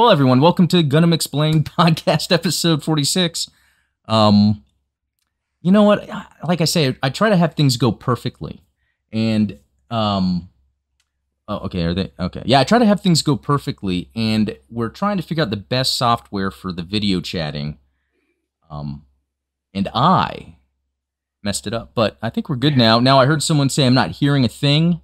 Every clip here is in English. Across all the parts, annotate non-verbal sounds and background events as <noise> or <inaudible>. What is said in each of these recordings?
Well, everyone, welcome to Gundam Explained <laughs> podcast episode 46. Um, you know what? Like I say, I try to have things go perfectly. And, um, oh, okay, are they? Okay. Yeah, I try to have things go perfectly. And we're trying to figure out the best software for the video chatting. Um, and I messed it up, but I think we're good now. Now I heard someone say I'm not hearing a thing.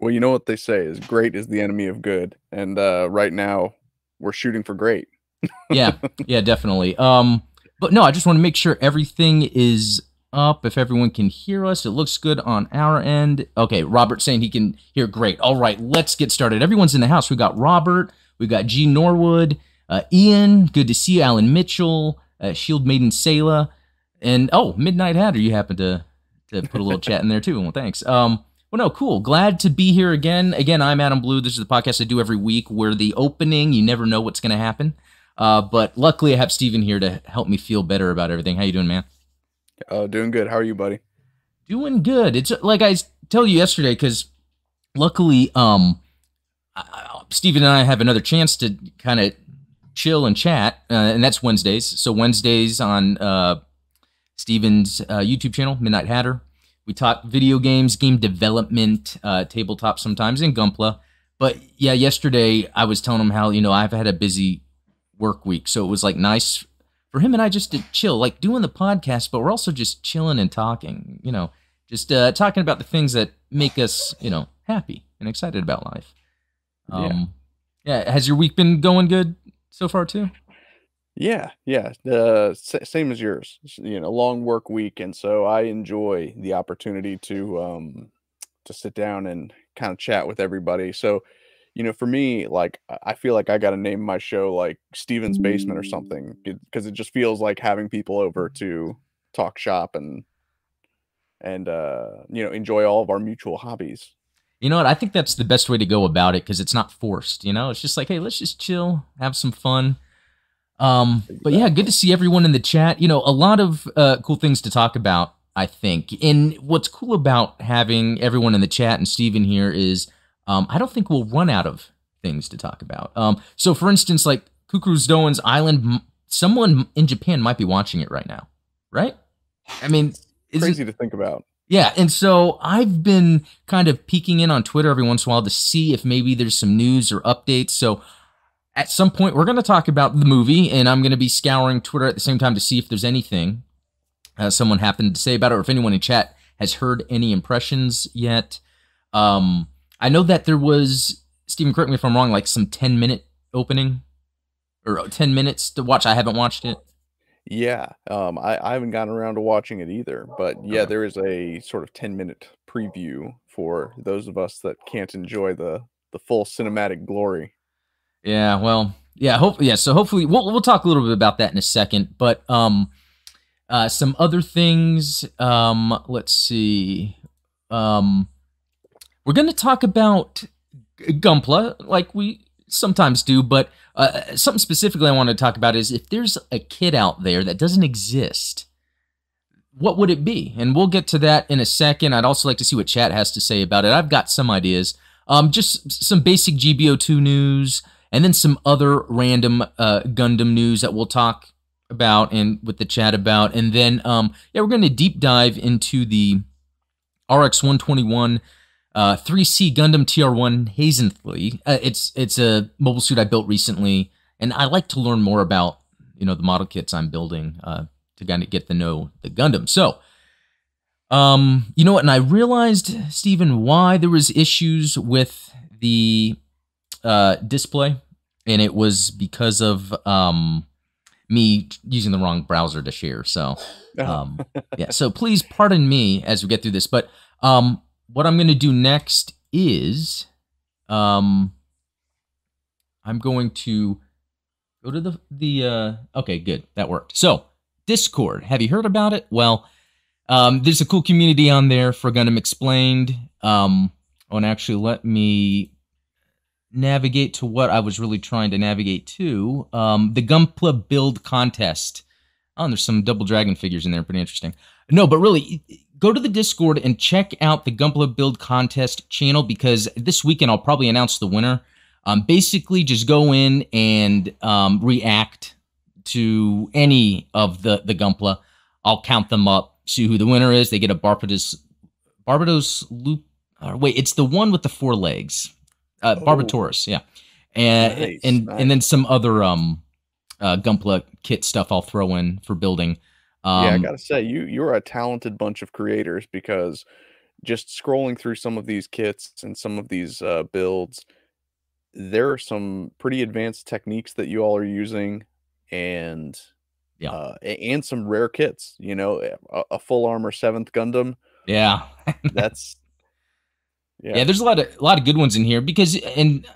Well, you know what they say is great is the enemy of good. And uh, right now, we're shooting for great. yeah, <laughs> yeah, definitely. Um, but no, I just want to make sure everything is up. If everyone can hear us, it looks good on our end. Okay, Robert saying he can hear great. All right, let's get started. Everyone's in the house. We got Robert, we got G Norwood, uh, Ian. Good to see you, Alan Mitchell, uh, Shield Maiden Sayla, and oh, Midnight Hatter. You happen to to put a little chat in there too. Well, thanks. Um, well, no, cool. Glad to be here again. Again, I'm Adam Blue. This is the podcast I do every week where the opening, you never know what's going to happen. Uh, but luckily, I have Steven here to help me feel better about everything. How you doing, man? Uh, doing good. How are you, buddy? Doing good. It's like I tell you yesterday because luckily, um, Steven and I have another chance to kind of chill and chat, uh, and that's Wednesdays. So Wednesdays on uh, Steven's uh, YouTube channel, Midnight Hatter. We talk video games, game development, uh, tabletop sometimes, and Gunpla. But yeah, yesterday I was telling him how you know I've had a busy work week, so it was like nice for him and I just to chill, like doing the podcast, but we're also just chilling and talking. You know, just uh, talking about the things that make us you know happy and excited about life. Um, yeah. yeah. Has your week been going good so far too? Yeah, yeah. The same as yours. You know, long work week, and so I enjoy the opportunity to um to sit down and kind of chat with everybody. So, you know, for me, like I feel like I got to name my show like Steven's Basement or something because it just feels like having people over to talk shop and and uh you know enjoy all of our mutual hobbies. You know what? I think that's the best way to go about it because it's not forced. You know, it's just like, hey, let's just chill, have some fun um, but yeah, good to see everyone in the chat. You know, a lot of uh, cool things to talk about, I think. And what's cool about having everyone in the chat and Steven here is um, I don't think we'll run out of things to talk about. Um, so, for instance, like Cucuruz Doan's Island, someone in Japan might be watching it right now, right? I mean, it's crazy it, to think about. Yeah, and so I've been kind of peeking in on Twitter every once in a while to see if maybe there's some news or updates. So at some point we're going to talk about the movie and i'm going to be scouring twitter at the same time to see if there's anything uh, someone happened to say about it or if anyone in chat has heard any impressions yet. Um, i know that there was stephen correct me if i'm wrong like some 10 minute opening or 10 minutes to watch. I haven't watched it. Yeah um, I, I haven't gotten around to watching it either but yeah there is a sort of 10 minute preview for those of us that can't enjoy the the full cinematic glory yeah, well, yeah, hope yeah. So hopefully we'll we'll talk a little bit about that in a second. But um, uh, some other things. Um, let's see. Um, we're gonna talk about Gunpla, like we sometimes do, but uh, something specifically I want to talk about is if there's a kid out there that doesn't exist, what would it be? And we'll get to that in a second. I'd also like to see what chat has to say about it. I've got some ideas. Um, just some basic GBO2 news and then some other random uh, Gundam news that we'll talk about and with the chat about, and then um, yeah, we're going to deep dive into the RX 121 uh, 3C Gundam TR1 Haze'n-thley. Uh, it's it's a mobile suit I built recently, and I like to learn more about you know the model kits I'm building uh, to kind of get to know the Gundam. So. Um, you know what? And I realized, Stephen, why there was issues with the uh, display, and it was because of um, me using the wrong browser to share. So, <laughs> um, yeah. So please pardon me as we get through this. But um, what I'm going to do next is, um, I'm going to go to the the. Uh, okay, good, that worked. So Discord, have you heard about it? Well, um, there's a cool community on there for Gundam Explained. Um, oh, and actually, let me navigate to what I was really trying to navigate to. Um, the Gunpla build contest. Oh, there's some double dragon figures in there, pretty interesting. No, but really, go to the Discord and check out the Gunpla build contest channel because this weekend I'll probably announce the winner. Um, basically, just go in and um, react to any of the the Gunpla. I'll count them up, see who the winner is. They get a Barbatos Barbatos loop. Uh, wait, it's the one with the four legs. Uh, Oh. Barbatorus, yeah, and Nice, and nice. and then some other um uh, Gunpla kit stuff I'll throw in for building. Um, yeah, I gotta say, you you're a talented bunch of creators because just scrolling through some of these kits and some of these uh, builds, there are some pretty advanced techniques that you all are using, and Yeah. uh, and some rare kits. You know, a, a full armor seventh Gundam. yeah, <laughs> That's yeah. There's a lot of a lot of good ones in here because and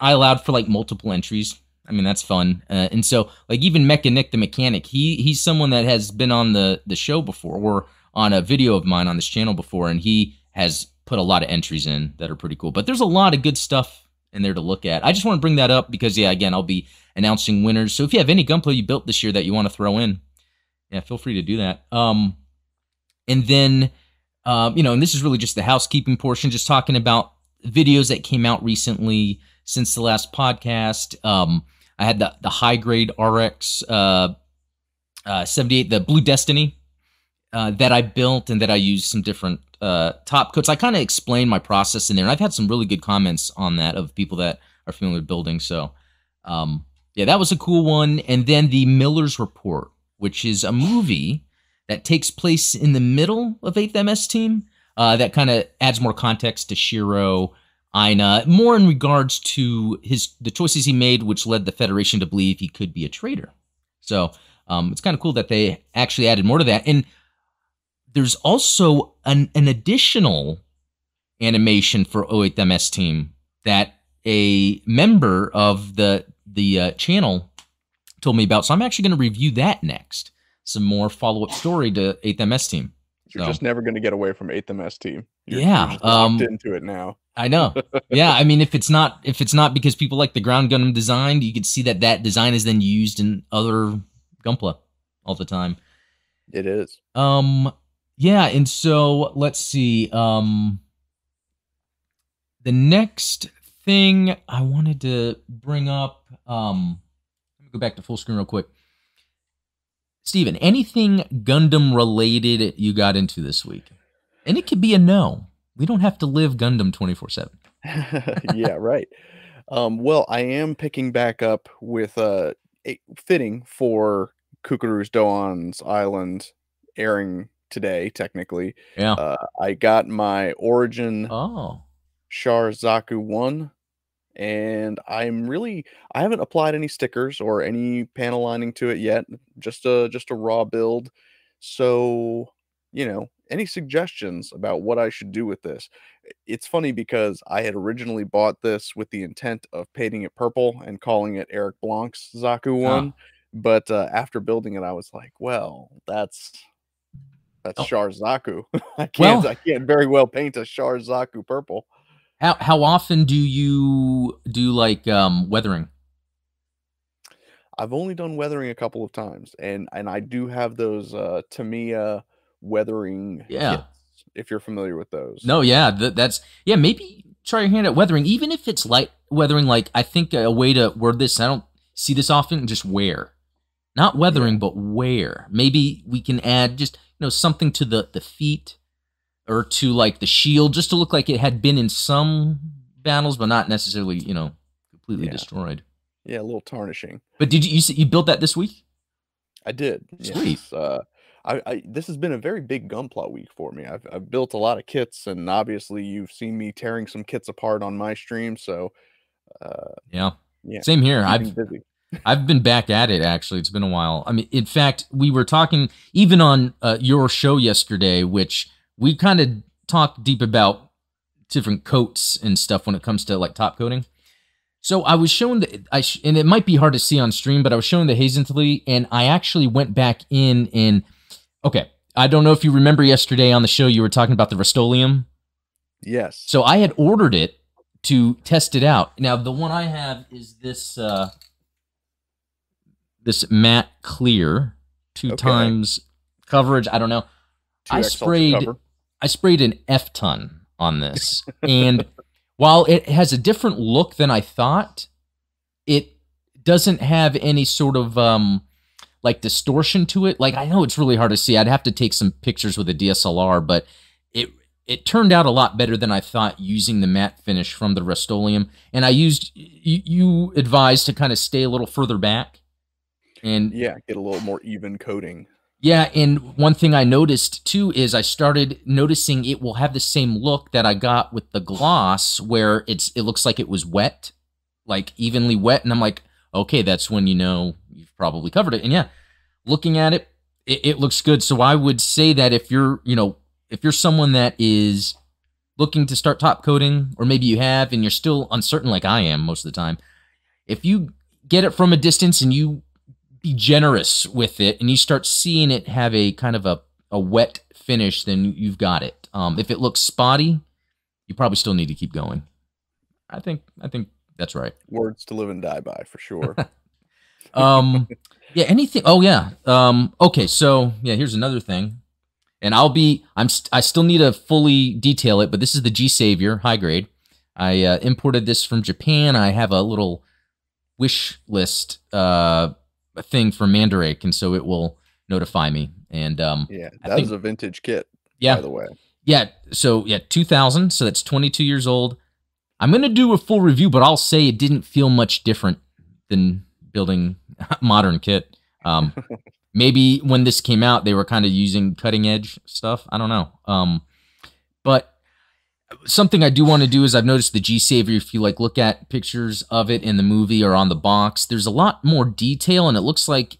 I allowed for like multiple entries. I mean that's fun, uh, and so like even Mechanic the mechanic, he he's someone that has been on the the show before or on a video of mine on this channel before, and he has put a lot of entries in that are pretty cool. But there's a lot of good stuff in there to look at. I just want to bring that up because yeah, again, I'll be announcing winners. So if you have any gunplay you built this year that you want to throw in, yeah, feel free to do that. Um, and then um, you know, and this is really just the housekeeping portion, just talking about videos that came out recently since the last podcast. Um, I had the the high grade RX uh, uh, 78, the Blue Destiny uh, that I built and that I used some different uh, top coats. I kind of explained my process in there, and I've had some really good comments on that of people that are familiar with building. So, um, yeah, that was a cool one. And then the Miller's Report, which is a movie that takes place in the middle of 8th MS Team. Uh, that kind of adds more context to Shiro, Aina, more in regards to his the choices he made, which led the Federation to believe he could be a traitor. So um, it's kind of cool that they actually added more to that. And there's also an, an additional animation for 08 MS Team that a member of the the uh, channel told me about. So I'm actually going to review that next. Some more follow up story to 8th MS Team. you're So- just never going to get away from Eighth MS team. You're, Yeah, you're um, into it now. I know. <laughs> yeah, I mean, if it's not if it's not because people like the ground gun design, you could see that that design is then used in other Gunpla all the time. It is. Um, yeah, and so let's see. Um, the next thing I wanted to bring up. Um, let me go back to full screen real quick. Steven, anything Gundam related you got into this week? And it could be a no. We don't have to live Gundam 24 7. <laughs> yeah, right. Um, well, I am picking back up with uh, a, fitting for Cucuruz Doan's Island airing today. Technically, Yeah. uh, I got my Origin oh. Char Zaku one, and I'm really I haven't applied any stickers or any panel lining to it yet. Just a just a raw build. So you know, any suggestions about what I should do with this? It's funny because I had originally bought this with the intent of painting it purple and calling it Eric Blanc's Zaku one, but uh, after building it, I was like, well, that's that's Oh. Char Zaku. <laughs> I can't Well- I can't very well paint a Char Zaku purple. How how often do you do like um weathering? I've only done weathering a couple of times, and and I do have those uh Tamiya weathering Yeah. kits, if you're familiar with those. No, yeah, th- that's yeah. Maybe try your hand at weathering, even if it's light weathering. Like I think a way to word this, I don't see this often. Just wear, not weathering, but wear. Maybe we can add just you know something to the the feet or to like the shield, just to look like it had been in some battles, but not necessarily you know completely Yeah. destroyed. Yeah, a little tarnishing. But did you you, you built that this week? I did. Sweet. Yes. Uh I, I this has been a very big gunpla week for me. I've I've built a lot of kits and obviously you've seen me tearing some kits apart on my stream, so uh Yeah, Yeah, Same here. I've busy. I've been back at it actually. It's been a while. I mean, in fact, we were talking even on uh, your show yesterday, which we kind of talked deep about different coats and stuff when it comes to like top coating. So I was showing the I sh- and it might be hard to see on stream, but I was showing the Haze'n-thley, and I actually went back in and okay. I don't know if you remember yesterday on the show you were talking about the Rust-Oleum. Yes. So I had ordered it to test it out. Now the one I have is this uh this matte clear, two Okay. times coverage. I don't know. I 2X ultra sprayed. I sprayed an F ton on this. and <laughs> while it has a different look than I thought, it doesn't have any sort of um like distortion to it. Like I know it's really hard to see. I'd have to take some pictures with a DSLR, but it it turned out a lot better than I thought using the matte finish from the Rust-Oleum. And I used you, you advised to kind of stay a little further back. And yeah, get a little more even coating. Yeah, and one thing I noticed too is I started noticing it will have the same look that I got with the gloss where it's it looks like it was wet, like evenly wet and I'm like, "Okay, that's when you know you've probably covered it." And yeah, looking at it, it, it looks good. So I would say that if you're, you know, if you're someone that is looking to start top coating or maybe you have and you're still uncertain like I am most of the time, if you get it from a distance and you be generous with it and you start seeing it have a kind of a, a wet finish, then you've got it. Um, if it looks spotty, you probably still need to keep going. I think I think that's right. Words to live and die by for sure. <laughs> um yeah, anything Oh yeah. Um okay, so yeah, here's another thing. And I'll be I'm st- I still need to fully detail it, but this is the G Savior high grade. I uh, imported this from Japan. I have a little wish list uh thing for Mandrake, and so it will notify me. And um, yeah, that was a vintage kit. Yeah, by the way. Yeah, so yeah, 2000. So that's 22 years old. I'm gonna do a full review, but I'll say it didn't feel much different than building <laughs> modern kit. Um, <laughs> maybe when this came out, they were kind of using cutting edge stuff. I don't know. Um, but something I do want to do is I've noticed the G Savior. If you like look at pictures of it in the movie or on the box, there's a lot more detail, and it looks like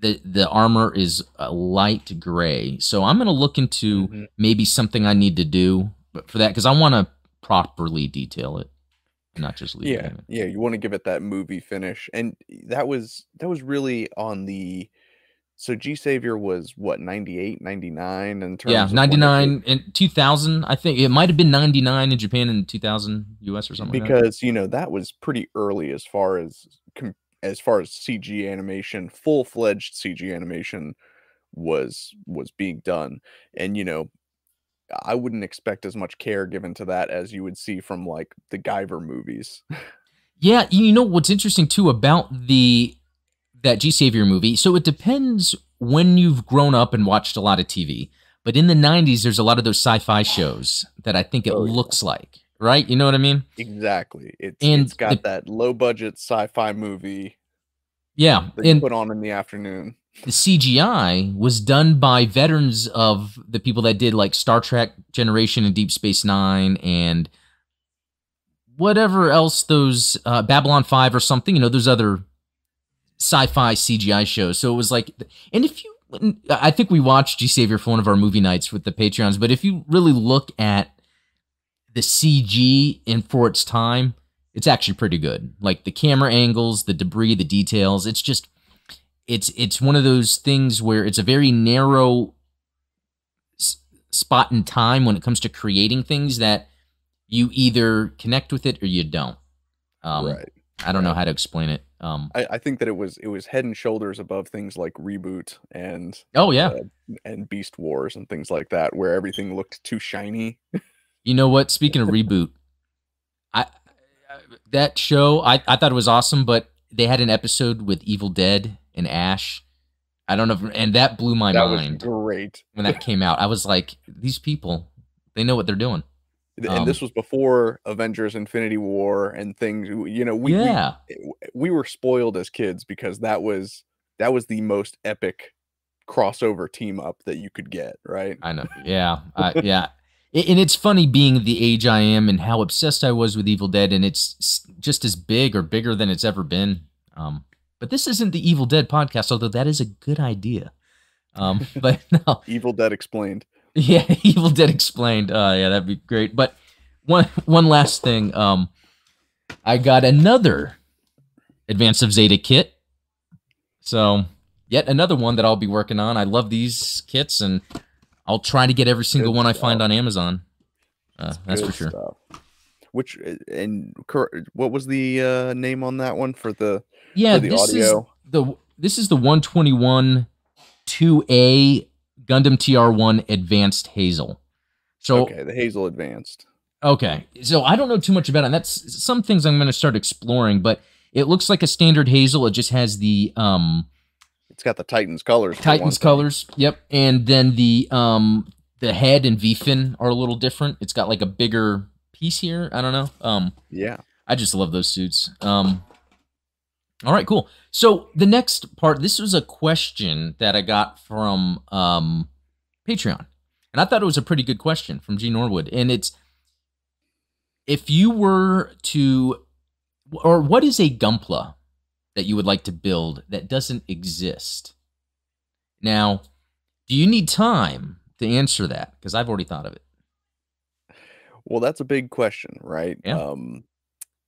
the the armor is a light gray. So I'm gonna look into mm-hmm. maybe something I need to do for that because I want to properly detail it, not just leave it yeah, it. Yeah, you want to give it that movie finish, and that was that was really on the so G Savior was what 98, 99 in terms Yeah, 99 in 2000. I think it might have been 99 in Japan and 2000 US or something. Because, like you know, that was pretty early as far as as far as CG animation, full-fledged CG animation was was being done. And you know, I wouldn't expect as much care given to that as you would see from like the Guyver movies. <laughs> yeah, you know what's interesting too about the that G Savior movie. So it depends when you've grown up and watched a lot of TV. But in the 90s, there's a lot of those sci fi shows that I think it oh, looks yeah. like, right? You know what I mean? Exactly. It's, and it's got the, that low budget sci fi movie. Yeah. That and put on in the afternoon. The CGI was done by veterans of the people that did like Star Trek Generation and Deep Space Nine and whatever else those uh, Babylon 5 or something, you know, those other sci-fi CGI shows. So it was like, and if you, I think we watched G Savior for one of our movie nights with the Patreons. But if you really look at the CG in for its time, it's actually pretty good. Like the camera angles, the debris, the details. It's just, it's it's one of those things where it's a very narrow s- spot in time when it comes to creating things that you either connect with it or you don't. Um, right. I don't know how to explain it. Um, I, I, think that it was it was head and shoulders above things like reboot and oh yeah uh, and Beast Wars and things like that, where everything looked too shiny. <laughs> you know what? Speaking of reboot, I that show I, I thought it was awesome, but they had an episode with Evil Dead and Ash. I don't know, if, and that blew my that mind. great when that <laughs> came out. I was like, these people, they know what they're doing and um, this was before Avengers Infinity War and things you know we, yeah. we we were spoiled as kids because that was that was the most epic crossover team up that you could get right? I know. Yeah uh, yeah. And it's funny being the age I am and how obsessed I was with Evil Dead and it's just as big or bigger than it's ever been. Um but this isn't the Evil Dead podcast although that is a good idea. Um <laughs> but no. Evil Dead explained <laughs> Yeah, Evil Dead explained. Uh, yeah, that'd be great. But one one last thing. Um, I got another Advance of Zeta kit. So yet another one that I'll be working on. I love these kits, and I'll try to get every single Good one stuff. I find on Amazon. Uh, that's for sure. Stuff. Which and what was the uh, name on that one for the yeah for the this audio? Is the this is the 121 2A Gundam TR1 Advanced Hazel. So okay, the Hazel Advanced. Okay, so I don't know too much about it. And that's some things I'm going to start exploring, but it looks like a standard hazel. It just has the um It's got the Titans colors. Titans colors. Yep, and then the um the head and V fin are a little different. It's got like a bigger piece here. I don't know. Um, Yeah. I just love those suits. Um, all right, cool. So the next part, this was a question that I got from um, Patreon, and I thought it was a pretty good question from G Norwood, and it's if you were to, or what is a Gumpla that you would like to build that doesn't exist? Now, do you need time to answer that? Because I've already thought of it. Well, that's a big question, right? Yeah. Um,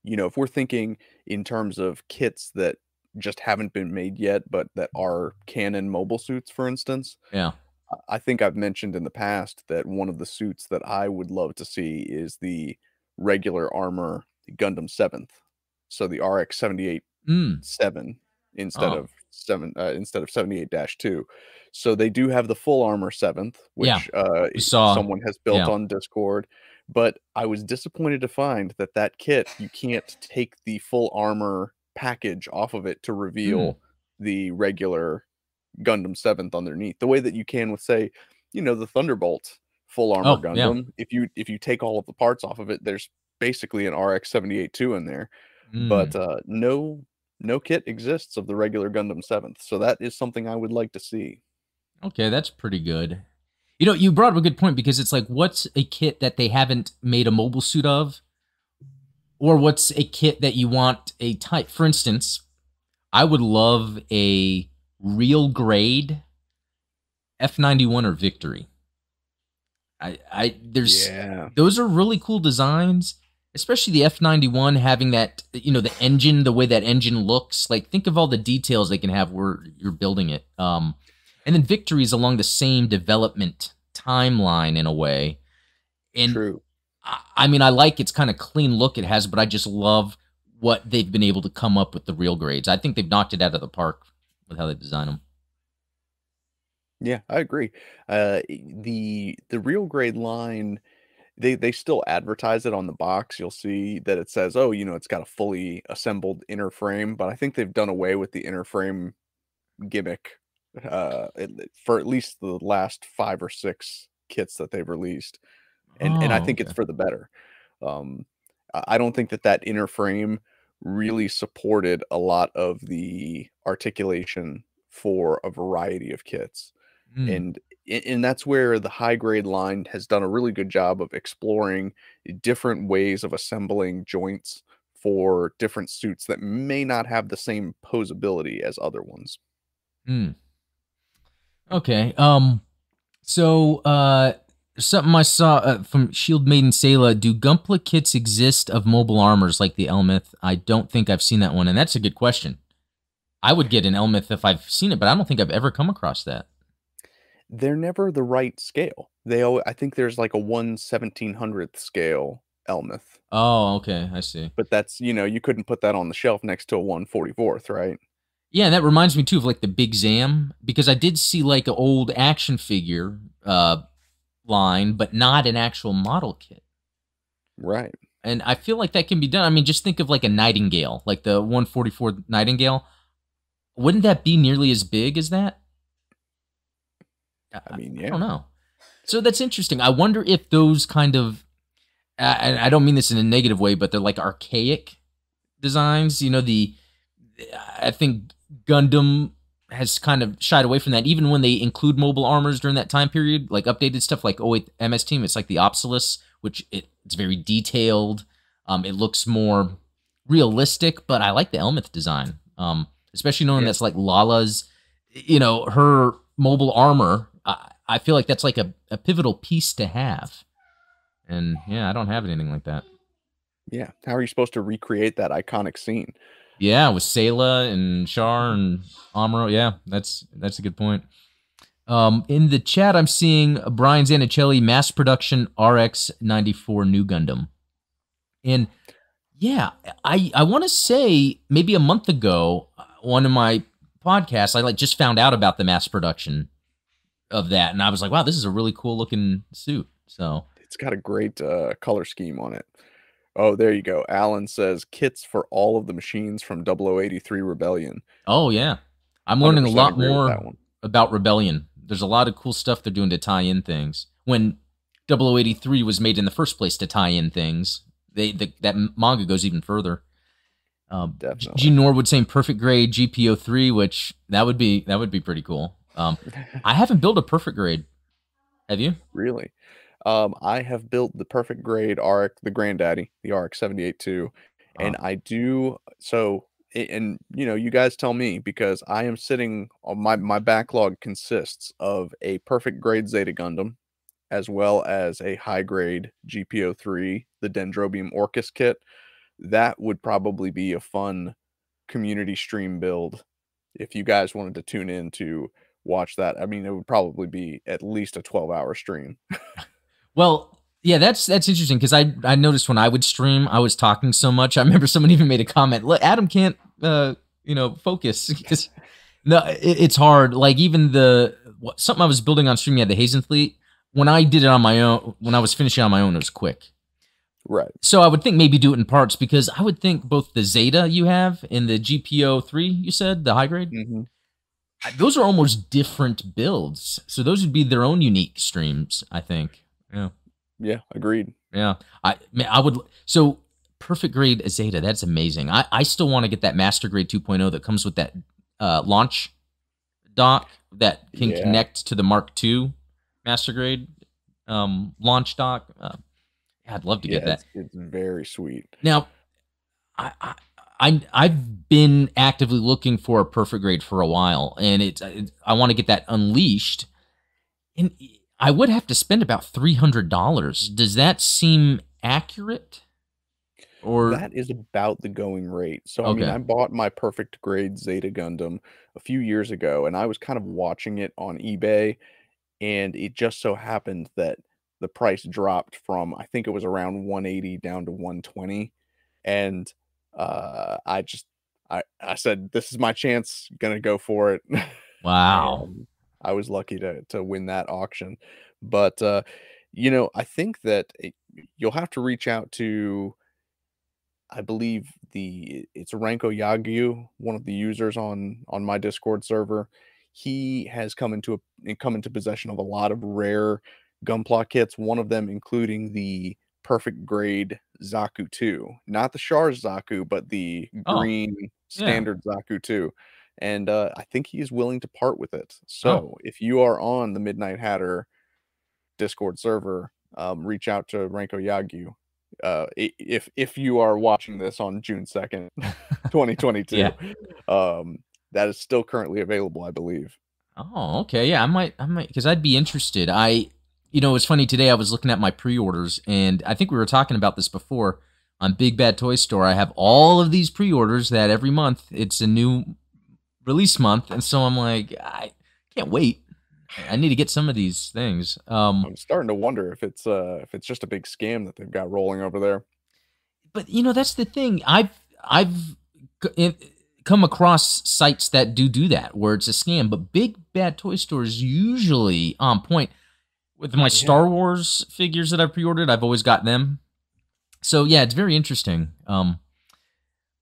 you know, if we're thinking in terms of kits that just haven't been made yet, but that are canon mobile suits, for instance, Yeah. I- think I've mentioned in the past that one of the suits that I would love to see is the regular armor Gundam Seventh. So the RX seventy eight Mm. seven instead Oh. of seven uh, instead of 78-2. So they do have the full armor seventh, which Yeah, uh, saw- someone has built yeah. on Discord. But I was disappointed to find that that kit you can't take the full armor package off of it to reveal Hmm. the regular Gundam seventh underneath. The way that you can with say, you know, the Thunderbolt full armor Oh, yeah. Gundam. If you if you take all of the parts off of it, there's basically an RX seventy eight two in there Mm. but uh, no no kit exists of the regular Gundam Seventh, so that is something I would like to see. Okay, that's pretty good. You know, you brought up a good point because it's like, what's a kit that they haven't made a mobile suit of? Or what's a kit that you want a type? For instance, I would love a real grade F91 or Victory. I, I, there's, Yeah, those are really cool designs especially the f91 having that you know the engine the way that engine looks like think of all the details they can have where you're building it um and then victories along the same development timeline in a way and true. I, I mean i like its kind of clean look it has but i just love what they've been able to come up with the real grades i think they've knocked it out of the park with how they design them Yeah, I agree. Uh, the the real grade line, they they still advertise it on the box. You'll see that it says, "Oh, you know, it's got a fully assembled inner frame," but I think they've done away with the inner frame gimmick uh, for at least the last five or six kits that they've released. and and I Oh, think okay. it's for the better. Um, I I don't think that that inner frame really supported a lot of the articulation for a variety of kits, Mm, and and that's where the high grade line has done a really good job of exploring different ways of assembling joints for different suits that may not have the same posability as other ones. mm. Okay um so uh something I saw uh, from Shield Maiden Sayla. Do Gumpla kits exist of mobile armors like the Elmeth? I don't think I've seen that one, and that's a good question. I would get an Elmeth if I've seen it, but I don't think I've ever come across that. They're never the right scale. They al- I think there's like a one seventeen hundredth scale Elmeth. Oh, okay, I see. but that's you know you couldn't put that on the shelf next to a 144th right Yeah, and that reminds me too of like the Big Zam because I did see like an old action figure uh line, but not an actual model kit. right And I feel like that can be done. I mean, just think of like a Nightingale, like the 144 Nightingale. Wouldn't that be nearly as big as that? i mean yeah. I don't know. So that's interesting. I wonder if those kind of, I, I don't mean this in a negative way, but they're like archaic designs. You know, the, I think Gundam has kind of shied away from that. Even when they include mobile armors during that time period, like updated stuff like oh wait, MS Team, it's like the Apsalus, which it, it's very detailed. Um, it looks more realistic, but I like the Elmeth design. Um, especially knowing Yeah. that's like Lalah's, you know, her mobile armor. I, I feel like that's like a, a pivotal piece to have. And yeah, I don't have anything like that. yeah how are you supposed to recreate that iconic scene Yeah, with Sayla and Char and Amuro. Yeah, that's that's a good point. Um, in the chat, I'm seeing Brian Zanichelli mass production RX 94 new Gundam, and yeah, I I want to say maybe a month ago, uh, one of my podcasts, I like just found out about the mass production of that, and I was like, wow, this is a really cool looking suit. So it's got a great uh, color scheme on it. Oh, there you go. Alan says kits for all of the machines from 0083 Rebellion. Oh yeah, I'm learning a lot more about Rebellion. There's a lot of cool stuff they're doing to tie in things. When 0083 was made in the first place to tie in things, they the, that manga goes even further. Um, G- Definitely. Gene Norwood saying perfect grade GPO three, which that would be that would be pretty cool. Um, I haven't built a perfect grade. Have you? Really? Um, I have built the perfect grade ARC, the granddaddy, the ARC 78.2, uh-huh. and I do uh, so. And you know, you guys tell me because I am sitting on my my backlog consists of a perfect grade Zeta Gundam, as well as a high grade GPO three, the Dendrobium Orchis kit. That would probably be a fun community stream build if you guys wanted to tune in to watch that. I mean, it would probably be at least a 12 hour stream. <laughs> Well, yeah, that's that's interesting because I I noticed when I would stream, I was talking so much. I remember someone <laughs> even made a comment. Look, Adam can't, uh, you know, focus <laughs> because no, it, it's hard. Like even the what, something I was building on stream, yeah, the Haze'n-thley. When I did it on my own, when I was finishing on my own, it was quick. Right. So I would think maybe do it in parts because I would think both the Zeta you have and the GPO three you said the high grade, hmm those are almost different builds. So those would be their own unique streams. I think. Yeah. Yeah. Agreed. Yeah, I man, I would. So perfect grade Zeta, that's amazing. I I still want to get that master grade 2.0 that comes with that uh, launch dock that can Yeah. connect to the Mark II master grade um, launch dock. Uh, yeah, I'd love to yeah, get that. It's, it's very sweet. Now, I, I I I've been actively looking for a perfect grade for a while, and it's it, I want to get that unleashed, and I would have to spend about three hundred dollars. Does that seem accurate? Or That is about the going rate. So I mean, I bought my perfect grade Zeta Gundam a few years ago, and I was kind of watching it on eBay, and it just so happened that the price dropped from I think it was around 180 down to 120, and uh, I just I I said this is my chance, gonna go for it. <laughs> wow, I was lucky to to win that auction. But uh, you know, I think that it, you'll have to reach out to, I believe the it's Ranko Yagyu, one of the users on on my Discord server. He has come into a come into possession of a lot of rare gunpla kits. One of them including the perfect grade Zaku 2, not the Char Zaku, but the Oh, green standard Zaku 2 and uh, I think he is willing to part with it. Oh. So if you are on the Midnight Hatter Discord server, um, reach out to Ranko Yagyu. Uh, if if you are watching this on June second, <laughs> twenty twenty two, um, that is still currently available, I believe. Oh, okay. Yeah, I might, I might, because I'd be interested. I, you know, it's funny today. I was looking at my pre-orders, and I think we were talking about this before on Big Bad Toy Store. I have all of these pre-orders that every month it's a new release month, and so I'm like, I can't wait. I need to get some of these things. Um, I'm starting to wonder if it's uh if it's just a big scam that they've got rolling over there. but you know, that's the thing. I've, I've come across sites that do do that, where it's a scam. But Big Bad Toy Store is usually on point. with my Star Wars figures that I pre-ordered, I've always got them. So yeah, it's very interesting. Um,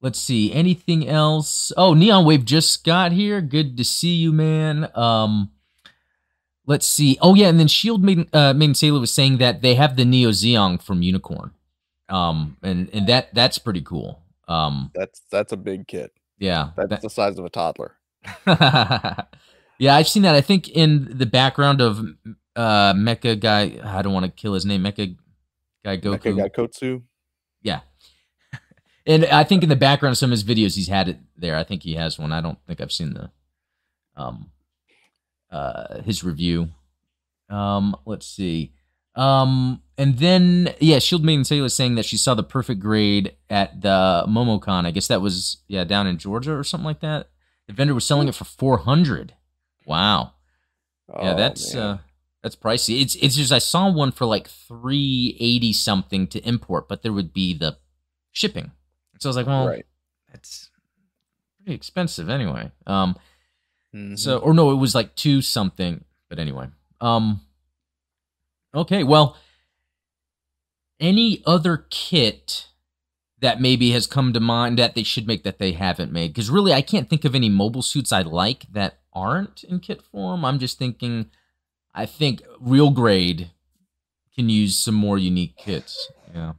let's see, anything else? Oh, Neon Wave just got here. Good to see you, man. Um, let's see. Oh yeah, and then Shield Maiden, uh, Maiden Sayla was saying that they have the Neo Zeong from Unicorn. Um, and and that that's pretty cool. Um, That's that's a big kit. yeah, That's that- the size of a toddler. <laughs> yeah, I've seen that. I think in the background of uh Mecha guy. I don't want to kill his name. Mecha guy Goku. Mecha Gaikotsu. Yeah. And I think in the background of some of his videos, he's had it there. I think he has one. I don't think I've seen the um uh his review. Um, let's see. Um, and then yeah, Shield Maiden Sayla saying that she saw the perfect grade at the MomoCon. I guess that was yeah down in Georgia or something like that. The vendor was selling it for four hundred. Wow. Yeah, Oh, that's man. uh that's pricey. It's it's just I saw one for like three eighty something to import, but there would be the shipping. So I was like, well, right. that's pretty expensive anyway. Um, Mhm. so or no, it was like two something. But anyway, um, okay, well, any other kit that maybe has come to mind that they should make that they haven't made? Because really, I can't think of any mobile suits I like that aren't in kit form. I'm just thinking, I think real grade can use some more unique kits. Yeah.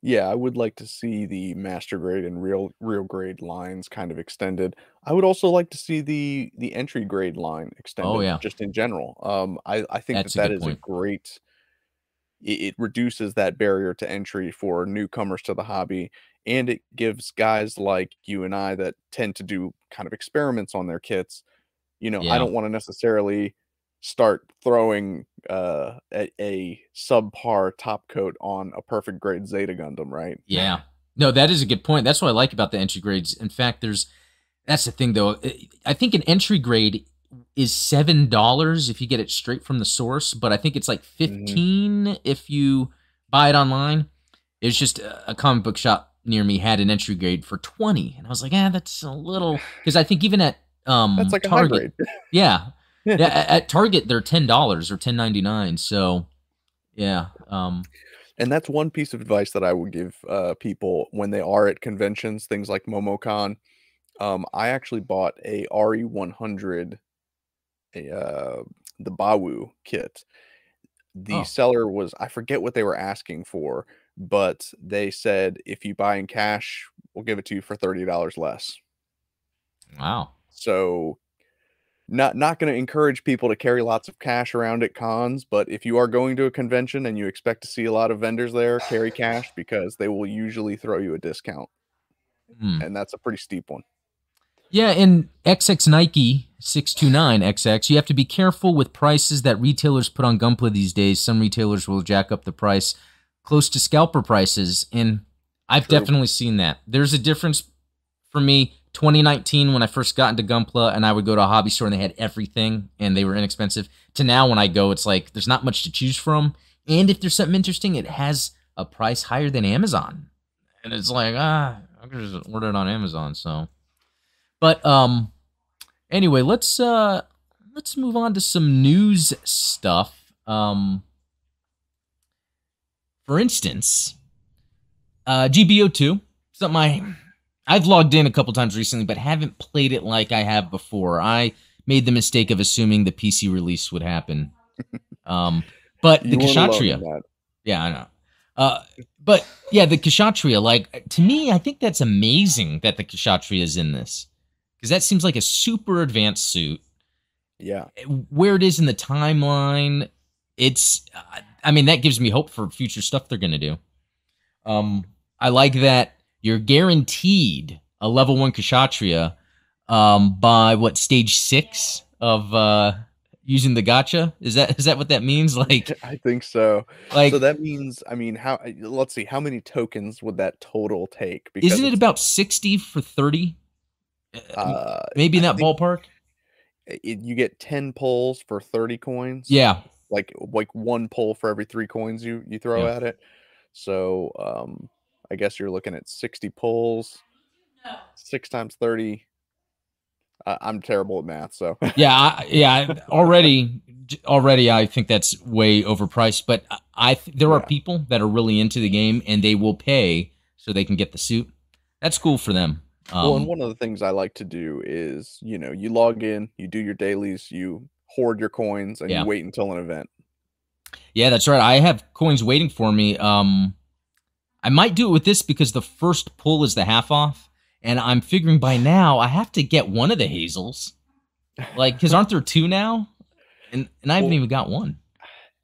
Yeah, I would like to see the master grade and real real grade lines kind of extended. I would also like to see the the entry grade line Oh extended yeah, just in general. Um, I I think that that's a that good is a great it, it reduces that barrier to entry for newcomers to the hobby and it gives guys like you and I that tend to do kind of experiments on their kits you know I don't want to necessarily start throwing uh a, a subpar top coat on a perfect grade Zeta Gundam right yeah. No, that is a good point. That's what I like about the entry grades. In fact, there's that's the thing though. I I think an entry grade is seven dollars if you get it straight from the source, but I think it's like hmm fifteen if you buy it online. It was just a comic book shop near me had an entry grade for 20 and i was like ah that's a little because i think even at um that's like a high target grade <laughs> yeah yeah at, at target they're $10 or 10.99 so yeah um And that's one piece of advice that I would give uh, people when they are at conventions, things like MomoCon. Um, I actually bought a RE100, a uh, the Bawoo kit. The oh seller was, I forget what they were asking for, but they said if you buy in cash, we'll give it to you for $30 less. wow So not not going to encourage people to carry lots of cash around at cons, but if you are going to a convention and you expect to see a lot of vendors there, carry cash <sighs> because they will usually throw you a discount, Hmm. and that's a pretty steep one. Yeah, in XX Nike 629XX, you have to be careful with prices that retailers put on Gunpla these days. Some retailers will jack up the price close to scalper prices, and I've True. definitely seen that. There's a difference for me. 2019, when I first got into Gunpla, and I would go to a hobby store and they had everything and they were inexpensive, to now when I go, it's like there's not much to choose from. And if there's something interesting, it has a price higher than Amazon. And it's like, ah, I could just order it on Amazon. So. But um anyway, let's uh let's move on to some news stuff. Um for instance, uh GBO2, something I I've logged in a couple times recently but haven't played it like I have before. I made the mistake of assuming the PC release would happen. <laughs> Um but the You weren't alone in Kshatriya yeah, I know. Uh, but yeah, the Kshatriya, like to me, I think that's amazing that the Kshatriya is in this because that seems like a super advanced suit. Yeah, Where it is in the timeline, it's, uh, I mean, that gives me hope for future stuff they're gonna do. Um, I like that you're guaranteed a level one Kshatriya, um, by what stage six of uh using the gacha. Is that is that what that means? <laughs> Like, I think so. like So that means, I mean, how? Let's see, how many tokens would that total take? Because Isn't it about 60 for 30? Uh, uh, Maybe in that ballpark? it, you get ten pulls for thirty coins. Yeah. like like one pull for every three coins you you throw Yeah. at it. So um I guess you're looking at 60 pulls, six times 30. Uh, I'm terrible at math, so <laughs> Yeah, I, yeah, already already I think that's way overpriced, but I I th- there are Yeah. people that are really into the game and they will pay so they can get the suit. That's cool for them. well, and Um one of the things I like to do is, you know, you log in, you do your dailies, you hoard your coins, and Yeah. you wait until an event. yeah, that's right. I have coins waiting for me. Um I might do it with this because the first pull is the half off and I'm figuring by now I have to get one of the hazels. Like cuz aren't there two now? And and I haven't Well, even got one.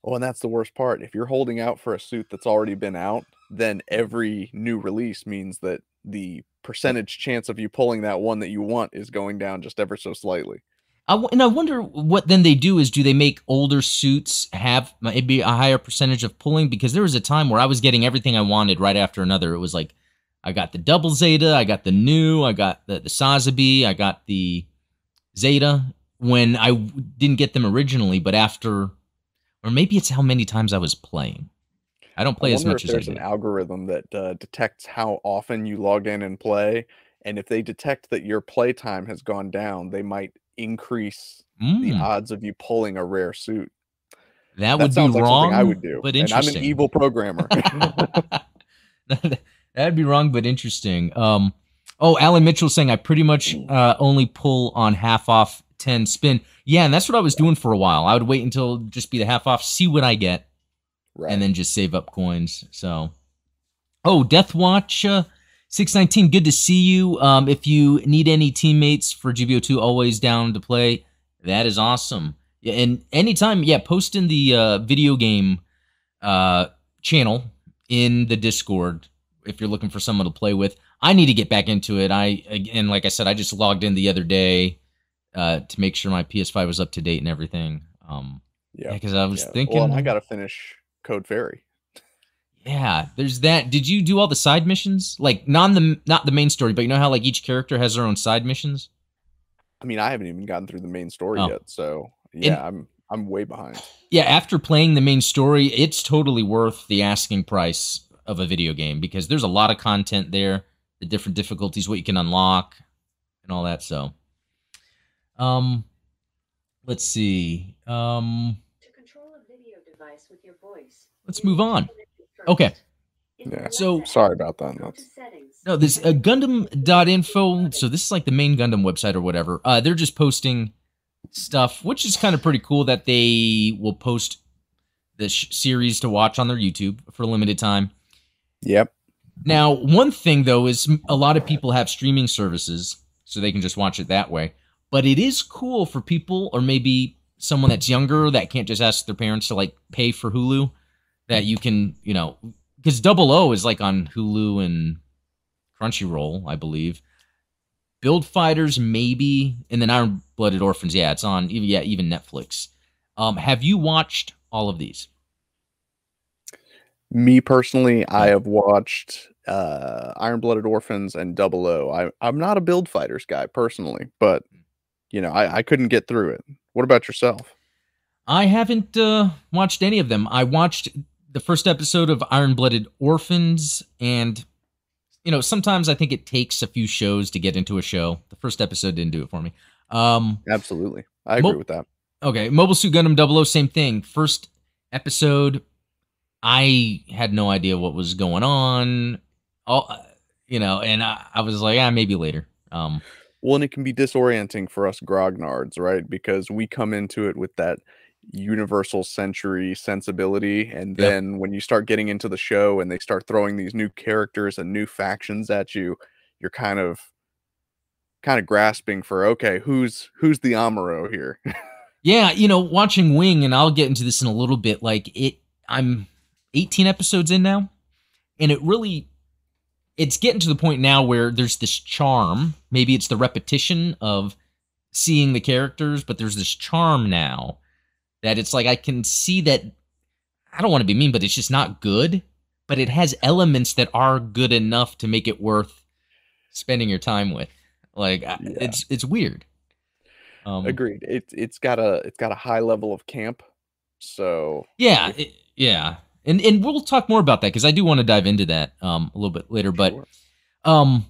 well, and that's the worst part. If you're holding out for a suit that's already been out, then every new release means that the percentage chance of you pulling that one that you want is going down just ever so slightly. I w- and I wonder what then they do is do they make older suits have maybe a higher percentage of pulling because there was a time where I was getting everything I wanted right after another. It was like I got the double Zeta, I got the new, I got the the Sazabi, I got the Zeta when I w- didn't get them originally, but after or maybe it's how many times I was playing. I don't I play as much if as I there's an algorithm that uh, detects how often you log in and play, and if they detect that your play time has gone down, they might increase the Mm. odds of you pulling a rare suit. That would be like wrong. I would do. but and I'm an evil programmer. <laughs> That'd be wrong, but interesting. Um, oh, Alan Mitchell saying I pretty much uh, only pull on half off ten spin. Yeah, and that's what I was doing for a while. I would wait until just be the half off, see what I get, right. and then just save up coins. So, oh, Death Watch uh, six nineteen. Good to see you. Um, if you need any teammates for GBO two, always down to play. That is awesome. Yeah, and anytime, yeah, post in the uh, video game uh, channel in the Discord if you're looking for someone to play with. I need to get back into it. I again, like I said, I just logged in the other day uh, to make sure my PS5 was up to date and everything. Um, yeah. because I was yeah. thinking, Well, I got to finish Code Fairy. Yeah, there's that. Did you do all the side missions? Like non the not the main story, but you know how like each character has their own side missions. I mean, I haven't even gotten through the main story Oh. yet, so yeah, I'm I'm way behind. Yeah, after playing the main story, it's totally worth the asking price of a video game because there's a lot of content there, the different difficulties, what you can unlock, and all that. So, um, let's see. Um, To control a video device with your voice. Let's move on. Connect it first. Okay. Yeah. So- Sorry about that. That's no, this uh, Gundam.info. So this is like the main Gundam website or whatever. Uh, they're just posting stuff, which is kind of pretty cool that they will post the sh- series to watch on their YouTube for a limited time. yep. Now, one thing though is a lot of people have streaming services, so they can just watch it that way. But it is cool for people, or maybe someone that's younger that can't just ask their parents to like pay for Hulu, that you can, you know, because Double O is like on Hulu and Crunchyroll, I believe. Build Fighters, maybe, and then Iron Blooded Orphans. Yeah, it's on. Yeah, even Netflix. Um, have you watched all of these? Me personally, I have watched uh Iron Blooded Orphans and Double O. I I'm not a build fighters guy personally, but you know, I, I couldn't get through it. What about yourself? I haven't uh, watched any of them. I watched the first episode of Iron Blooded Orphans, and you know, sometimes I think it takes a few shows to get into a show. The first episode didn't do it for me. Um, Absolutely. I agree Mo- with that. okay, Mobile Suit Gundam 00, same thing. First episode, I had no idea what was going on. All you know, and I, I was like, yeah, maybe later. Um, Well, and it can be disorienting for us grognards, right? Because we come into it with that universal century sensibility. And Yep. then when you start getting into the show and they start throwing these new characters and new factions at you, you're kind of kind of grasping for okay, who's who's the Amuro here? <laughs> Yeah, you know, watching Wing, and I'll get into this in a little bit. Like it, I'm 18 episodes in now, and it really, it's getting to the point now where there's this charm. Maybe it's the repetition of seeing the characters, but there's this charm now that it's like I can see that. I don't want to be mean, but it's just not good. But it has elements that are good enough to make it worth spending your time with. Like Yeah. it's it's weird. Um, Agreed. It's it's got a it's got a high level of camp. So Yeah, it- yeah, and and we'll talk more about that because I do want to dive into that um a little bit later. But um,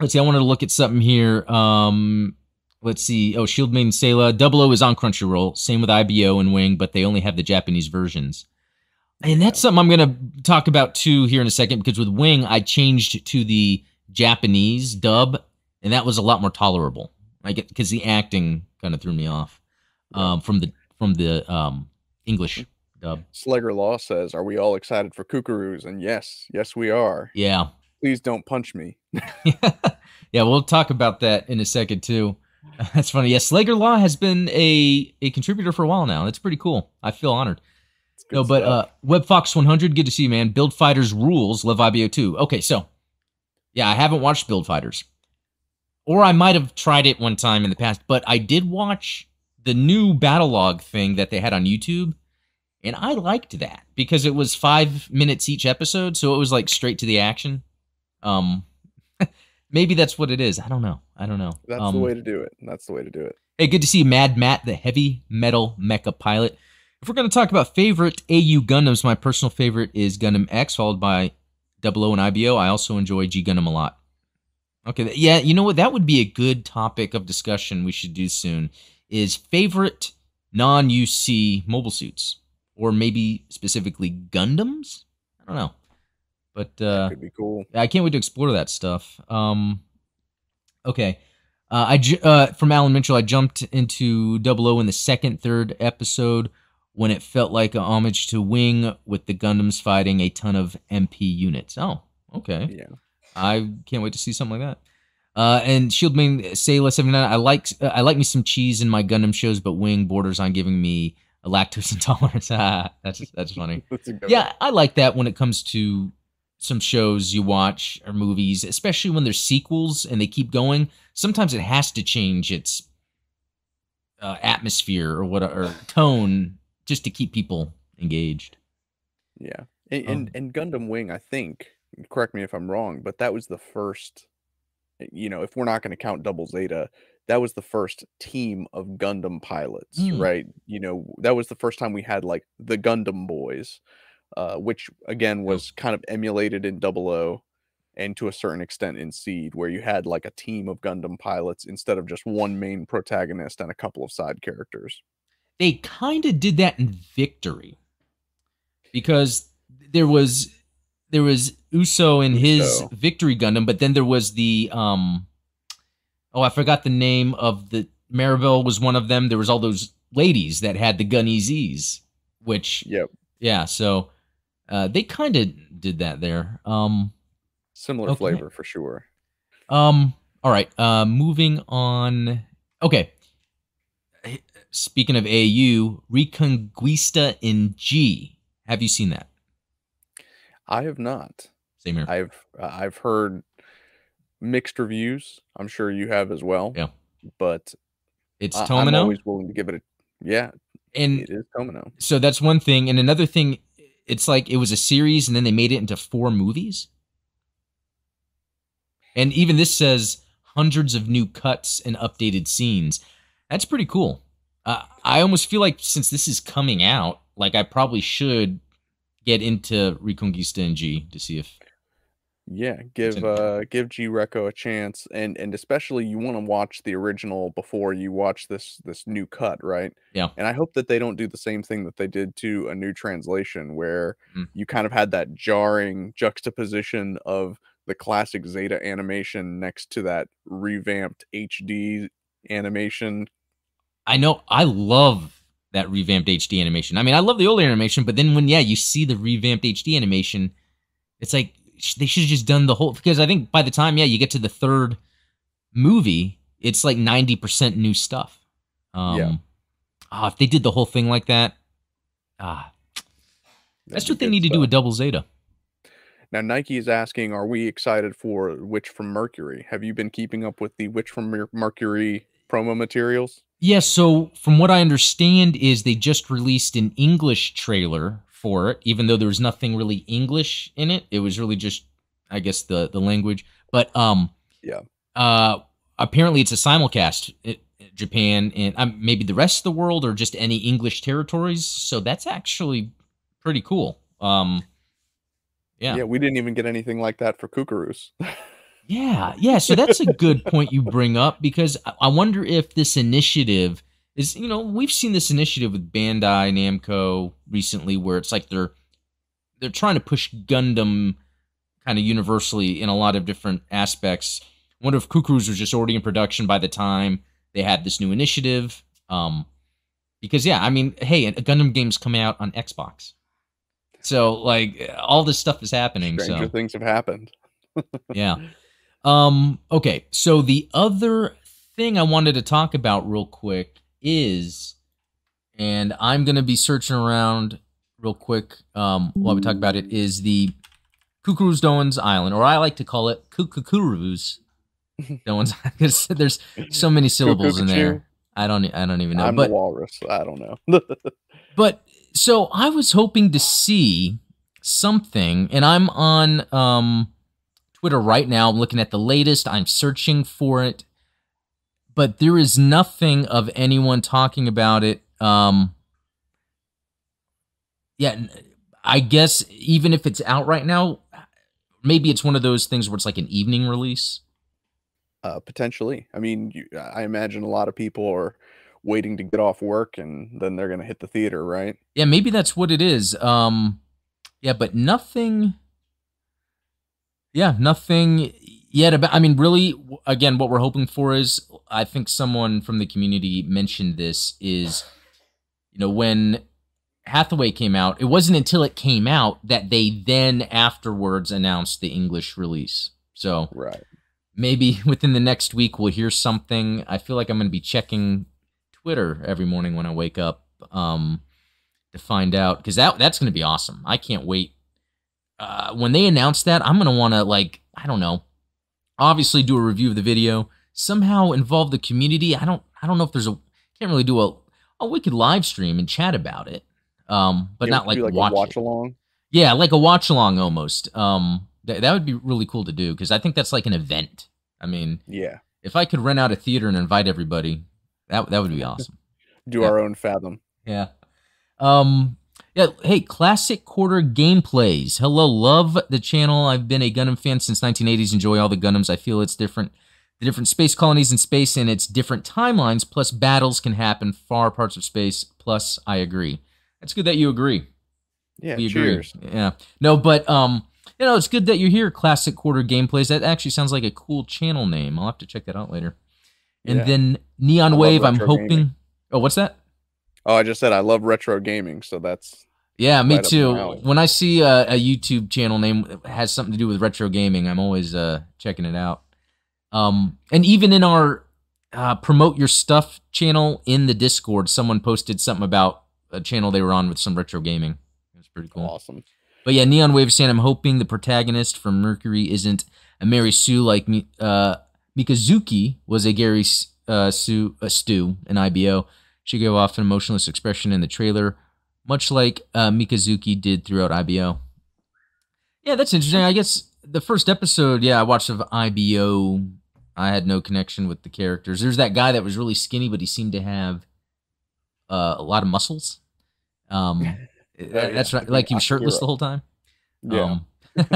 let's see. I wanted to look at something here. Um, let's see. Oh, Shield Maiden Sayla Double O is on Crunchyroll. Same with IBO and Wing, but they only have the Japanese versions. And that's something I'm gonna talk about too here in a second because with Wing I changed to the Japanese dub, and that was a lot more tolerable. Like because the acting kind of threw me off um, from the from the um, English dub. Slugger Law says, "Are we all excited for Cucuruz?" And yes, yes, we are. Yeah. Please don't punch me. <laughs> <laughs> yeah, we'll talk about that in a second too. <laughs> That's funny. Yeah, Slager Law has been a a contributor for a while now. That's pretty cool. I feel honored. No, but stuff. uh WebFox 100, good to see you, man. Build Fighters rules, Love IBO 2. Okay, so yeah, I haven't watched Build Fighters. Or I might have tried it one time in the past, but I did watch the new battle log thing that they had on YouTube. And I liked that because it was five minutes each episode, so it was like straight to the action. Um maybe that's what it is. I don't know. I don't know. that's um, the way to do it. That's the way to do it. Hey, good to see Mad Matt, the heavy metal mecha pilot. If we're going to talk about favorite AU Gundams, my personal favorite is Gundam X, followed by 00 and IBO. I also enjoy G Gundam a lot. Okay, yeah, you know what? That would be a good topic of discussion we should do soon. Is favorite non-UC mobile suits? or maybe specifically Gundams. I don't know, but uh, Could be cool. I can't wait to explore that stuff. Um, okay. Uh, I ju- uh, from Alan Mitchell, I jumped into Double O in the second, third episode when it felt like a homage to Wing with the Gundams fighting a ton of MP units. Oh, okay. Yeah. I can't wait to see something like that. Uh, and Shieldman Sayla seventy nine. I like I like me some cheese in my Gundam shows, but Wing borders on giving me a lactose <laughs> intolerance. <laughs> That's that's funny. That's Yeah, I like that when it comes to some shows you watch or movies, especially when there's sequels and they keep going. Sometimes it has to change its uh, atmosphere or what or <laughs> tone just to keep people engaged. Yeah. And, and Um, and Gundam Wing, I think, correct me if I'm wrong, but that was the first you know, if we're not going to count Double Zeta, that was the first team of Gundam pilots, Hmm. right? You know, that was the first time we had like the Gundam boys, uh, which again was kind of emulated in Double O and to a certain extent in Seed, where you had like a team of Gundam pilots instead of just one main protagonist and a couple of side characters. They kind of did that in Victory because there was there was Uso in his Uso. Victory Gundam, but then there was the um oh I forgot the name of the Maribel was one of them. There was all those ladies that had the Gunnies, which Yep. yeah, so uh, they kind of did that there. Um, Similar Okay. flavor for sure. um, all right. Uh, moving on. Okay. Speaking of AU, Reconquista in G. Have you seen that? I have not. Same here. I've uh, I've heard mixed reviews. I'm sure you have as well. Yeah. But It's I- I'm Tomino, always willing to give it a yeah. and It is Tomino. so that's one thing. And another thing, it's like it was a series, and then they made it into four movies. And even this says hundreds of new cuts and updated scenes. That's pretty cool. Uh, I almost feel like since this is coming out, like I probably should get into Reconquista in G to see if Yeah, give uh give G Reco a chance, and and especially you want to watch the original before you watch this this new cut, right? Yeah. And I hope that they don't do the same thing that they did to a new translation, where Mm. you kind of had that jarring juxtaposition of the classic Zeta animation next to that revamped HD animation. I know I love that revamped HD animation. I mean, I love the older animation, but then when yeah, you see the revamped HD animation, it's like they should have just done the whole because I think by the time yeah, you get to the third movie, it's like 90% new stuff. Um Yeah. ah, if they did the whole thing like that, ah, that's what they need to do stuff. with Double Zeta. Now Nike is asking, are we excited for Witch from Mercury? Have you been keeping up with the Witch from Mer- Mercury promo materials? Yeah, so from what I understand is they just released an English trailer for it, even though there was nothing really English in it. It was really just I guess the the language. But um Yeah. Uh apparently it's a simulcast in Japan and um, maybe the rest of the world or just any English territories. So that's actually pretty cool. Um yeah. Yeah, we didn't even get anything like that for Cucuruz. Yeah, yeah. So that's a good point you bring up because I wonder if this initiative is, you know, we've seen this initiative with Bandai Namco recently, where it's like they're they're trying to push Gundam kind of universally in a lot of different aspects. I wonder if Cucuruz was just already in production by the time they had this new initiative. Um, because yeah, I mean, hey, a Gundam game's coming out on Xbox, so like all this stuff is happening. Stranger so things have happened. <laughs> yeah. Um, okay, so the other thing I wanted to talk about real quick is, and I'm gonna be searching around real quick um, while we talk about it, is the Cucuruz Doan's Island, or I like to call it Cucuruz <laughs> Doan's because <laughs> there's so many syllables in there. I don't, I don't even know. I'm but the walrus. I don't know. <laughs> but so I was hoping to see something, and I'm on um, Twitter right now. I'm looking at the latest. I'm searching for it, but there is nothing of anyone talking about it. Um, yeah, I guess even if it's out right now, maybe it's one of those things where it's like an evening release. uh, potentially. I mean, you, I imagine a lot of people are waiting to get off work and then they're gonna hit the theater, right? Yeah, maybe that's what it is. Um, yeah, but nothing. Yeah, nothing yet about. I mean, really, again, what we're hoping for is, I think someone from the community mentioned this is, you know, when Hathaway came out, it wasn't until it came out that they then afterwards announced the English release. So Right. maybe <laughs> within the next week we'll hear something. I feel like I'm going to be checking Twitter every morning when I wake up um, to find out because that that's going to be awesome. I can't wait. Uh, when they announce that, I'm going to want to like I don't know, obviously do a review of the video. Somehow involve the community. I don't I don't know if there's a can't really do a oh we could live stream and chat about it. Um, but Yeah, not we like, watch, a watch along. Yeah, like a watch along almost. Um, th- that would be really cool to do because I think that's like an event. I mean, Yeah. if I could rent out a theater and invite everybody, that that would be awesome. <laughs> Do Yeah. our own fathom. Yeah. Um. Yeah. Hey, classic quarter gameplays. Hello, love the channel. I've been a Gundam fan since 1980s. Enjoy all the Gundams. I feel it's different. The different space colonies in space and its different timelines, plus battles can happen far parts of space. Plus, I agree. That's good that you agree. Yeah. we cheers. agree. Yeah. No, but um, you know, it's good that you're here. Classic quarter gameplays. That actually sounds like a cool channel name. I'll have to check that out later. And Yeah. then Neon Wave. I'm hoping. gaming. Oh, what's that? Oh, I just said I love retro gaming, so that's Yeah, me Right too. When I see a, a YouTube channel name that has something to do with retro gaming, I'm always uh, checking it out. Um, and even in our uh, promote your stuff channel in the Discord, someone posted something about a channel they were on with some retro gaming. It was pretty cool. awesome. But yeah, Neon Wave saying, I'm hoping the protagonist from Mercury isn't a Mary Sue like uh, Mikazuki was a Gary uh, Sue, uh, Stu in IBO. She gave off an emotionless expression in the trailer, much like uh, Mikazuki did throughout IBO. Yeah, that's interesting. I guess the first episode, yeah, I watched of IBO. I had no connection with the characters. There's that guy that was really skinny, but he seemed to have uh, a lot of muscles. Um, yeah. that's right. Like he was shirtless the whole time. Yeah. Um,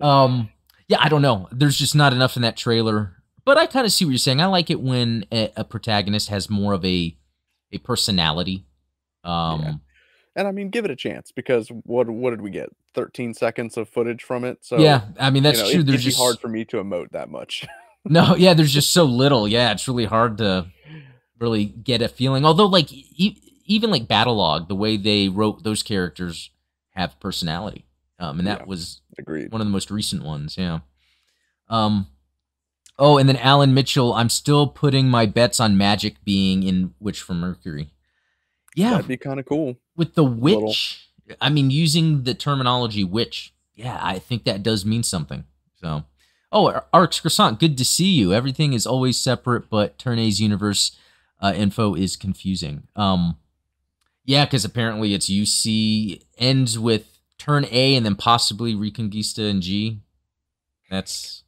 <laughs> um, yeah, I don't know. There's just not enough in that trailer. But I kind of see what you're saying. I like it when a, a protagonist has more of a a personality. Um, Yeah. and I mean, give it a chance because what what did we get? Thirteen seconds of footage from it. So yeah, I mean that's you know, true. It, there's just hard for me to emote that much. <laughs> no, yeah. There's just so little. Yeah, it's really hard to really get a feeling. Although, like e- even like Battlelog, the way they wrote those characters have personality. Um, and that Yeah. was Agreed. one of the most recent ones. Yeah. Um. Oh, and then Alan Mitchell. I'm still putting my bets on Magic being in Witch from Mercury. Yeah, That'd be kind of cool. with the witch. I mean, using the terminology witch. Yeah, I think that does mean something. So, oh, Ar- Arx Croissant, good to see you. Everything is always separate, but Turn A's universe uh, info is confusing. Um, yeah, because apparently it's UC ends with Turn A and then possibly Reconquista and G. That's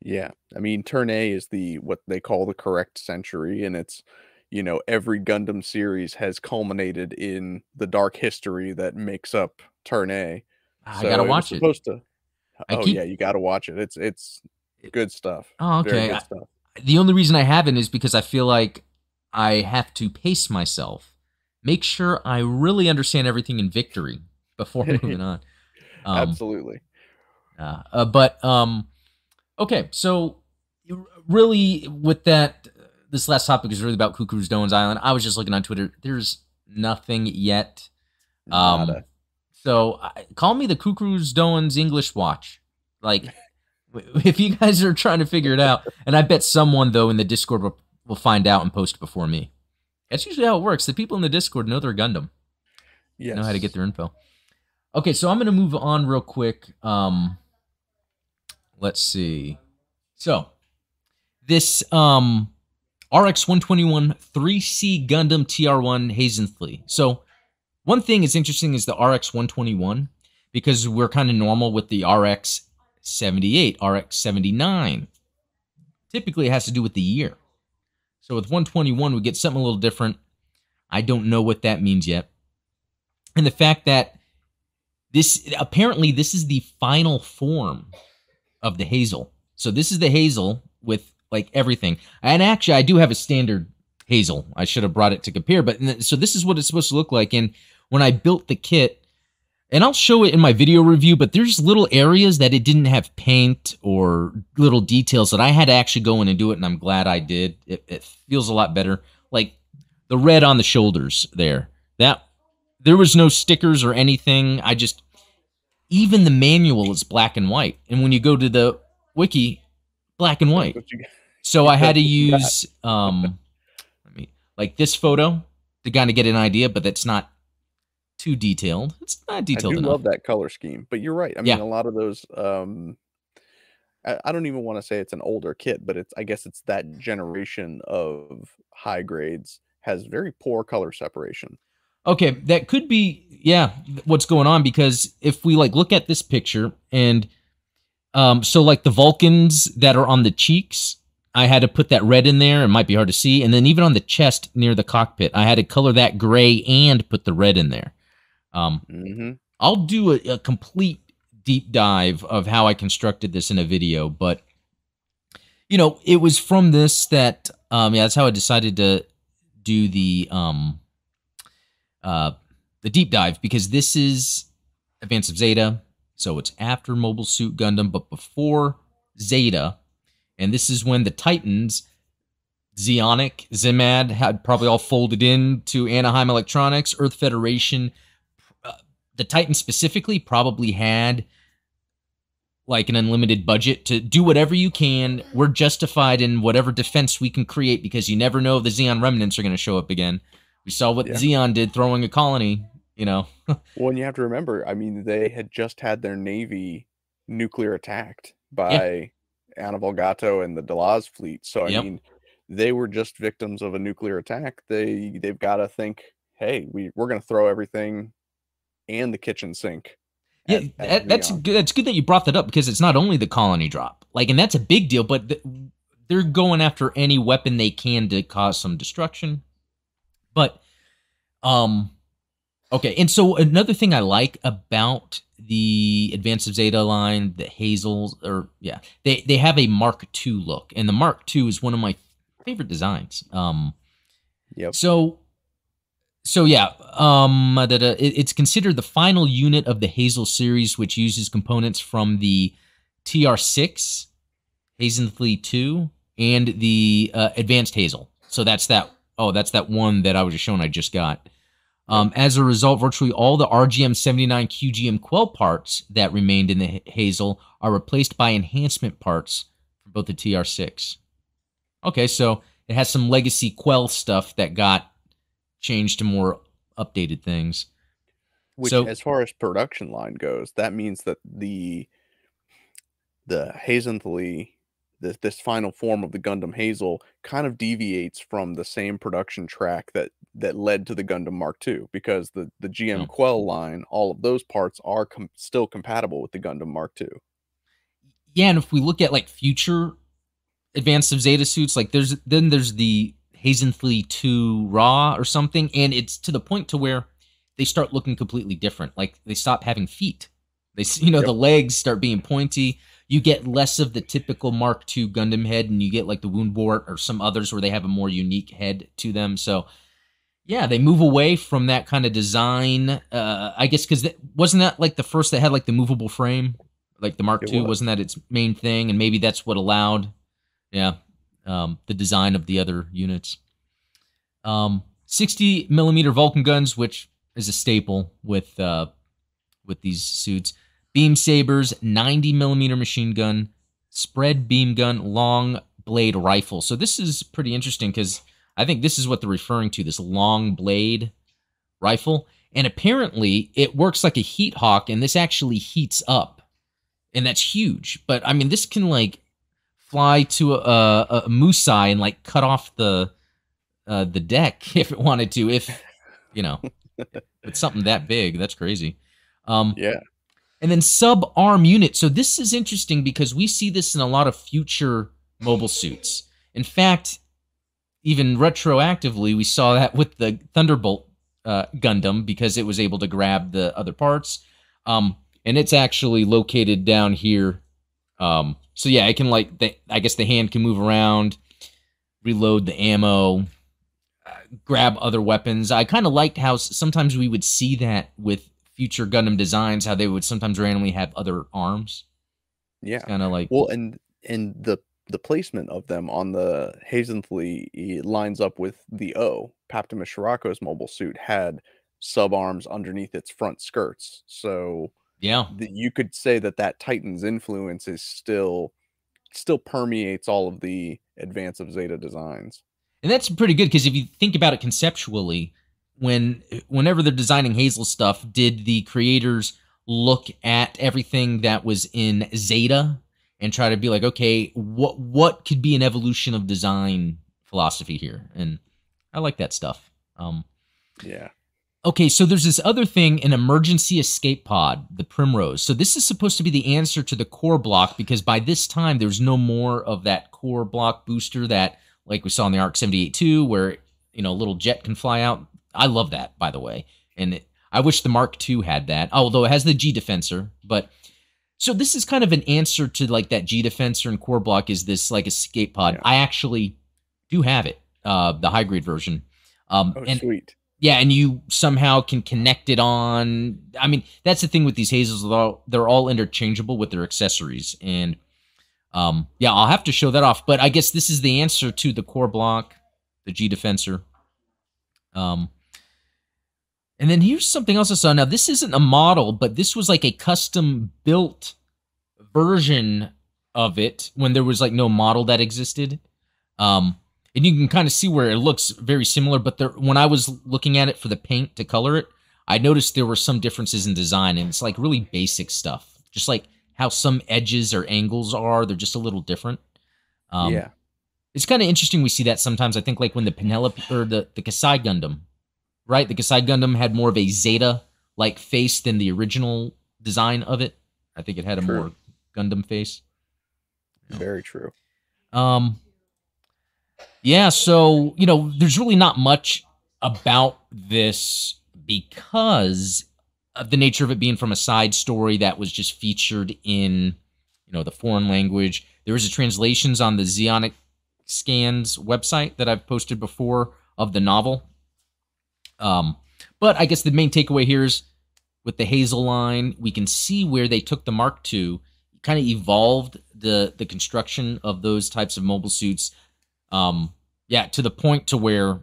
Yeah. I mean, turn A is the what they call the correct century, and it's you know every Gundam series has culminated in the dark history that makes up turn A. I So gotta watch it. Supposed to. I oh keep- yeah, you gotta watch it. It's it's good stuff. Oh, okay. good I- the only reason I haven't is because I feel like I have to pace myself, make sure I really understand everything in victory before <laughs> moving on. <laughs> Um, Absolutely. uh, uh, but um, okay, so really, with that, this last topic is really about Cucuruz Doan's Island. I was just looking on Twitter. There's nothing yet. Um. So I, call me the Cucuruz Doan's English watch. Like, <laughs> if you guys are trying to figure it out, and I bet someone though in the Discord will, will find out and post before me. That's usually how it works. The people in the Discord know their Gundam yes. know how to get their info. Okay, so I'm gonna move on real quick. Um, let's see. So this um RX 121 3C Gundam TR1 Haze'n-thley. So one thing is interesting is the RX 121 because we're kind of normal with the RX 78, RX 79. Typically, it has to do with the year. So with 121, we get something a little different. I don't know what that means yet. And the fact that this apparently this is the final form of the hazel. So this is the hazel with like everything. And actually, I do have a standard Hazel. I should have brought it to compare. But so this is what it's supposed to look like. And when I built the kit, and I'll show it in my video review, but there's little areas that it didn't have paint or little details that I had to actually go in and do it, and I'm glad I did. It, it feels a lot better. Like the red on the shoulders there. That there was no stickers or anything. I just even the manual is black and white. And when you go to the wiki, black and white. What you got? So I had to <laughs> use um like this photo to kind of get an idea, but that's not too detailed. It's not I detailed do enough. love that color scheme, but you're right. I mean, Yeah. a lot of those. Um, I, I don't even want to say it's an older kit, but it's. I guess it's that generation of high grades has very poor color separation. Okay, that could be yeah, what's going on because if we like look at this picture and um so like the Vulcans that are on the cheeks, I had to put that red in there. It might be hard to see. And then even on the chest near the cockpit, I had to color that gray and put the red in there. Um hmm I'll do a, a complete deep dive of how I constructed this in a video, but you know, it was from this that um yeah, that's how I decided to do the um uh the deep dive because this is Advance of Zeta, so it's after Mobile Suit Gundam but before Zeta, and this is when the Titans Zeonic, Zimmad had probably all folded in to Anaheim Electronics, Earth Federation uh, the Titans specifically probably had like an unlimited budget to do whatever you can. We're justified in whatever defense we can create because you never know if the Zeon remnants are going to show up again. We saw what Yeah. Zeon did throwing a colony, you know. <laughs> Well, and you have to remember, I mean, they had just had their navy nuclear attacked by Anavel Gato and the Delaz fleet. So I Yep. mean, they were just victims of a nuclear attack. They they've got to think, hey, we we're going to throw everything and the kitchen sink. Yeah, at- at that, that's good. That's good that you brought that up because it's not only the colony drop, like, and that's a big deal. But th- they're going after any weapon they can to cause some destruction. But, um, okay. And so another thing I like about the Advance of Zeta line, the Hazels, or yeah, they they have a Mark II look, and the Mark II is one of my favorite designs. Um, Yep. so, so yeah, um, da- da- it- it's considered the final unit of the Hazel series, which uses components from the TR6, Haze'n-thley 2, and the uh, Advanced Hazel. So that's that. Oh, that's that one that I was just showing. I just got. Um, as a result, virtually all the RGM 79 QGM Quel parts that remained in the Hazel are replaced by enhancement parts for both the TR6. Okay, so it has some legacy Quel stuff that got changed to more updated things. Which, So- as far as production line goes, that means that the the Haze'n-thley, this this final form of the Gundam Hazel, kind of deviates from the same production track that that led to the Gundam Mark II, because the the GM Oh. Quel line, all of those parts are com- still compatible with the Gundam Mark II. Yeah, and if we look at like future advanced of Zeta suits, like there's then there's the Haze'n-thley 2 Rah or something, and it's to the point to where they start looking completely different. Like they stop having feet. They <laughs> you know Yep. the legs start being pointy. You get less of the typical Mark II Gundam head, and you get like the Woundwort or some others where they have a more unique head to them. So yeah, they move away from that kind of design. Uh, I guess because wasn't that like the first that had like the movable frame, like the Mark It II? was. Wasn't that its main thing? And maybe that's what allowed, yeah, um, the design of the other units. Um, sixty millimeter Vulcan guns, which is a staple with uh, with these suits. Beam sabers, ninety millimeter machine gun, spread beam gun, long blade rifle. So this is pretty interesting because I think this is what they're referring to this long blade rifle. And apparently it works like a heat hawk, and this actually heats up. And that's huge. But I mean, this can like fly to a, a, a Musai and like cut off the uh, the deck <laughs> if it wanted to. If you know, it's something that big, that's crazy. Um, Yeah, and then sub arm unit. So this is interesting because we see this in a lot of future mobile suits. In fact, even retroactively, we saw that with the Thunderbolt uh, Gundam because it was able to grab the other parts. Um, and it's actually located down here. Um, so yeah, it can like the, I guess the hand can move around, reload the ammo. uh, grab other weapons. I kind of liked how sometimes we would see that with future Gundam designs, how they would sometimes randomly have other arms. Yeah. Kind of like Well, and and the the placement of them on the Haze'n-thley lines up with the O. Paptimus Scirocco's mobile suit had sub arms underneath its front skirts, so yeah, the, you could say that that Titan's influence is still still permeates all of the Advance of Zeta designs. and that's pretty good because if you think about it conceptually, when whenever they're designing Hazel stuff, did the creators look at everything that was in Zeta and try to be like, okay, what what could be an evolution of design philosophy here? And I like that stuff. Um, Yeah. Okay, so there's this other thing, an emergency escape pod, the Primrose. So this is supposed to be the answer to the core block because by this time there's no more of that core block booster that like we saw in the Arc 78-2 where, you know, a little jet can fly out. I love that, by the way. And it, I wish the Mark II had that, although it has the G Defensor. But so this is kind of an answer to like that G Defensor and core block is this like escape pod. Yeah. I actually do have it, uh, the high grade version. Um, Oh, and sweet. yeah, and you somehow can connect it on. I mean, that's the thing with these hazels; they're all, they're all interchangeable with their accessories, and um, yeah, I'll have to show that off. But I guess this is the answer to the core block, the G Defensor. Um, and then here's something else I saw. Now, this isn't a model, but this was like a custom built version of it when there was like no model that existed. Um, and you can kind of see where it looks very similar. But there, when I was looking at it for the paint to color it, I noticed there were some differences in design, and it's like really basic stuff, just like how some edges or angles are. They're just a little different. Um, yeah. it's kind of interesting. We see that sometimes. I think like when the Penelope or the the Xi Gundam, right? The Xi Gundam had more of a Zeta like face than the original design of it. I think it had a True. more Gundam face. Very true. Um, yeah, so you know, there's really not much about this because of the nature of it being from a side story that was just featured in, you know, the foreign language. There is a translations on the Zeonic Scans website that I've posted before of the novel. Um, but I guess the main takeaway here is with the Hazel line, we can see where they took the Mark II, kind of evolved the the construction of those types of mobile suits. Um, yeah, to the point to where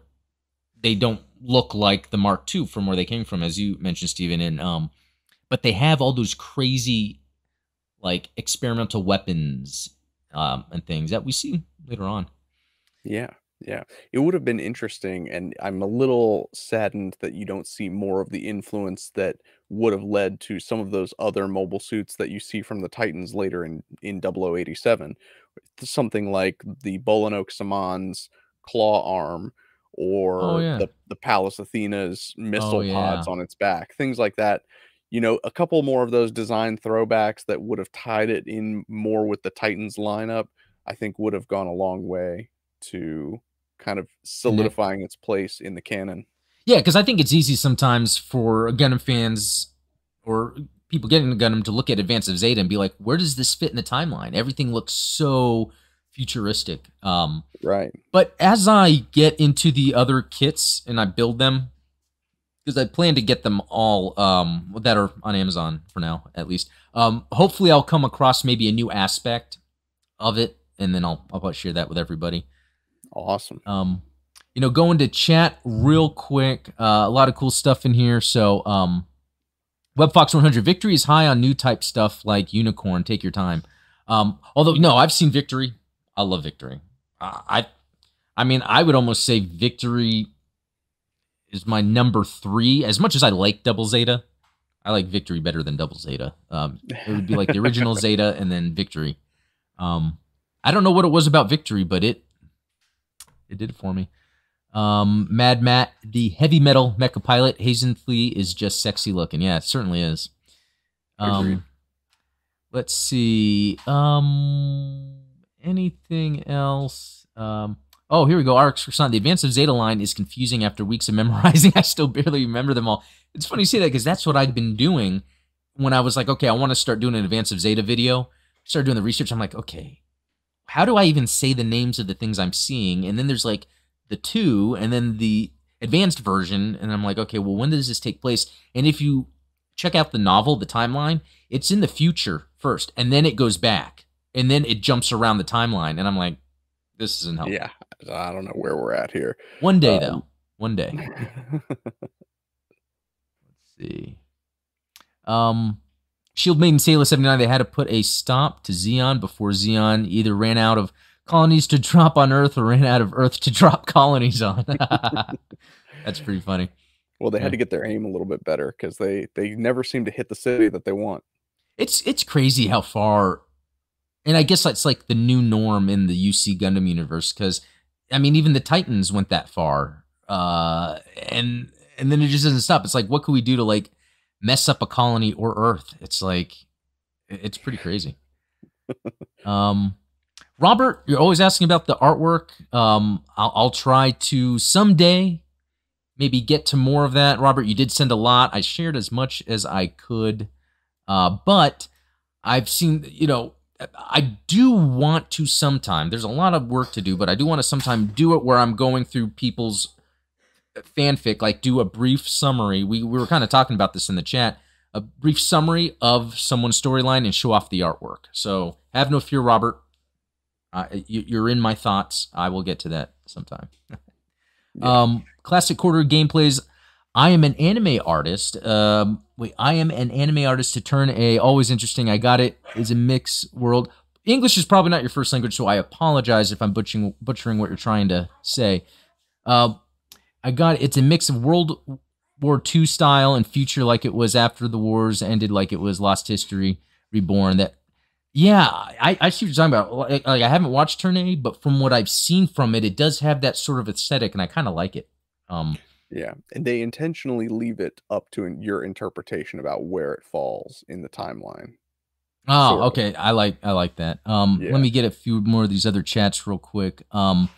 they don't look like the Mark II from where they came from, as you mentioned, Stephen. And um, but they have all those crazy, like experimental weapons um, and things that we see later on. Yeah, yeah. It would have been interesting, and I'm a little saddened that you don't see more of the influence that would have led to some of those other mobile suits that you see from the Titans later in in 0087. Something like the Bolinoak Sammahn's claw arm oh, or Oh, yeah. the, the Pallas Athena's missile oh, yeah. pods on its back, things like that. You know, a couple more of those design throwbacks that would have tied it in more with the Titans lineup, I think would have gone a long way to kind of solidifying its place in the canon. Yeah, because I think it's easy sometimes for Gundam fans or people getting into Gundam to look at Advance of Zeta and be like, where does this fit in the timeline? Everything looks so futuristic. Um, Right. but as I get into the other kits and I build them, because I plan to get them all um, that are on Amazon for now, at least. Um, hopefully, I'll come across maybe a new aspect of it, and then I'll I'll share that with everybody. Awesome. Um, you know, going to chat real quick. Uh, a lot of cool stuff in here. So, um, WebFox 100 Victory is high on new type stuff like Unicorn. Take your time. Um, although no, I've seen Victory. I love Victory. Uh, I, I mean, I would almost say Victory is my number three. As much as I like Double Zeta, I like Victory better than Double Zeta. Um, it would be like the original <laughs> Zeta and then Victory. Um, I don't know what it was about Victory, but it it did it for me. Um, Mad Matt, the heavy metal mecha pilot, Haze'n-thley is just sexy looking. Yeah, it certainly is. Um, let's see. Um, anything else? Um, oh, here we go. RX Croissant. The Advance of Zeta line is confusing after weeks of <laughs> memorizing. I still barely remember them all. It's funny you say that because that's what I'd been doing when I was like, okay, I want to start doing an Advance of Zeta video. Started doing the research. I'm like, okay, how do I even say the names of the things I'm seeing? And then there's like the two and then the advanced version, and I'm like, okay, well, when does this take place? And if you check out the novel, the timeline, it's in the future first, and then it goes back, and then it jumps around the timeline, and I'm like, this isn't helpful. Yeah, I don't know where we're at here. One day Um, though, one day. <laughs> Let's see. Um, Shield Maiden Sayla 79, they had to put a stop to Zeon before Zeon either ran out of colonies to drop on Earth or ran out of Earth to <laughs> drop colonies on. <laughs> That's pretty funny. well, they Yeah. had to get their aim a little bit better because they they never seem to hit the city that they want. It's it's crazy how far, and I guess that's like the new norm in the UC Gundam universe because I mean even the Titans went that far, uh, and and then it just doesn't stop. It's like what could we do to like mess up a colony or Earth? It's like it's pretty crazy. <laughs> um, Robert, you're always asking about the artwork. Um, I'll, I'll try to someday maybe get to more of that. Robert, you did send a lot. I shared as much as I could. Uh, but I've seen, you know, I do want to sometime. There's a lot of work to do, but I do want to sometime do it where I'm going through people's fanfic, like do a brief summary. We, we were kind of talking about this in the chat. A brief summary of someone's storyline and show off the artwork. So have no fear, Robert. Uh, you, you're in my thoughts. I will get to that sometime. <laughs> Yeah. Um, classic quarter gameplays. I am an anime artist. Um, wait, I am an anime artist to turn a always interesting. I got it. Is a mix world. English is probably not your first language, so I apologize if I'm butchering butchering what you're trying to say. Uh, I got it. It's a mix of World War II style and future, like it was after the wars ended, like it was Lost History Reborn. That, yeah, I, I see what you're talking about. Like, like, I haven't watched Turn A, but from what I've seen from it, it does have that sort of aesthetic, and I kind of like it. Um, Yeah, and they intentionally leave it up to in- your interpretation about where it falls in the timeline. Oh, Sort of. okay. I like I like that. Um, Yeah. let me get a few more of these other chats real quick. Um,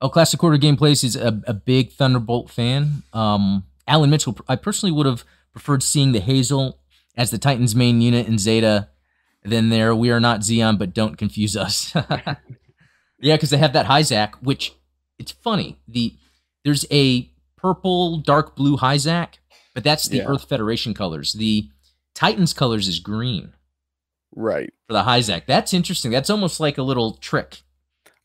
oh, classic quarter gameplays is a, a big Thunderbolt fan. Um, Alan Mitchell. I personally would have preferred seeing the Hazel as the Titans' main unit in Zeta. Then there, we are not Zeon, but don't confuse us. <laughs> yeah, because they have that Hyzak, which it's funny. The there's a purple, dark blue Hyzak, but that's the Yeah. Earth Federation colors. The Titans colors is green Right. for the Hyzak. That's interesting. That's almost like a little trick.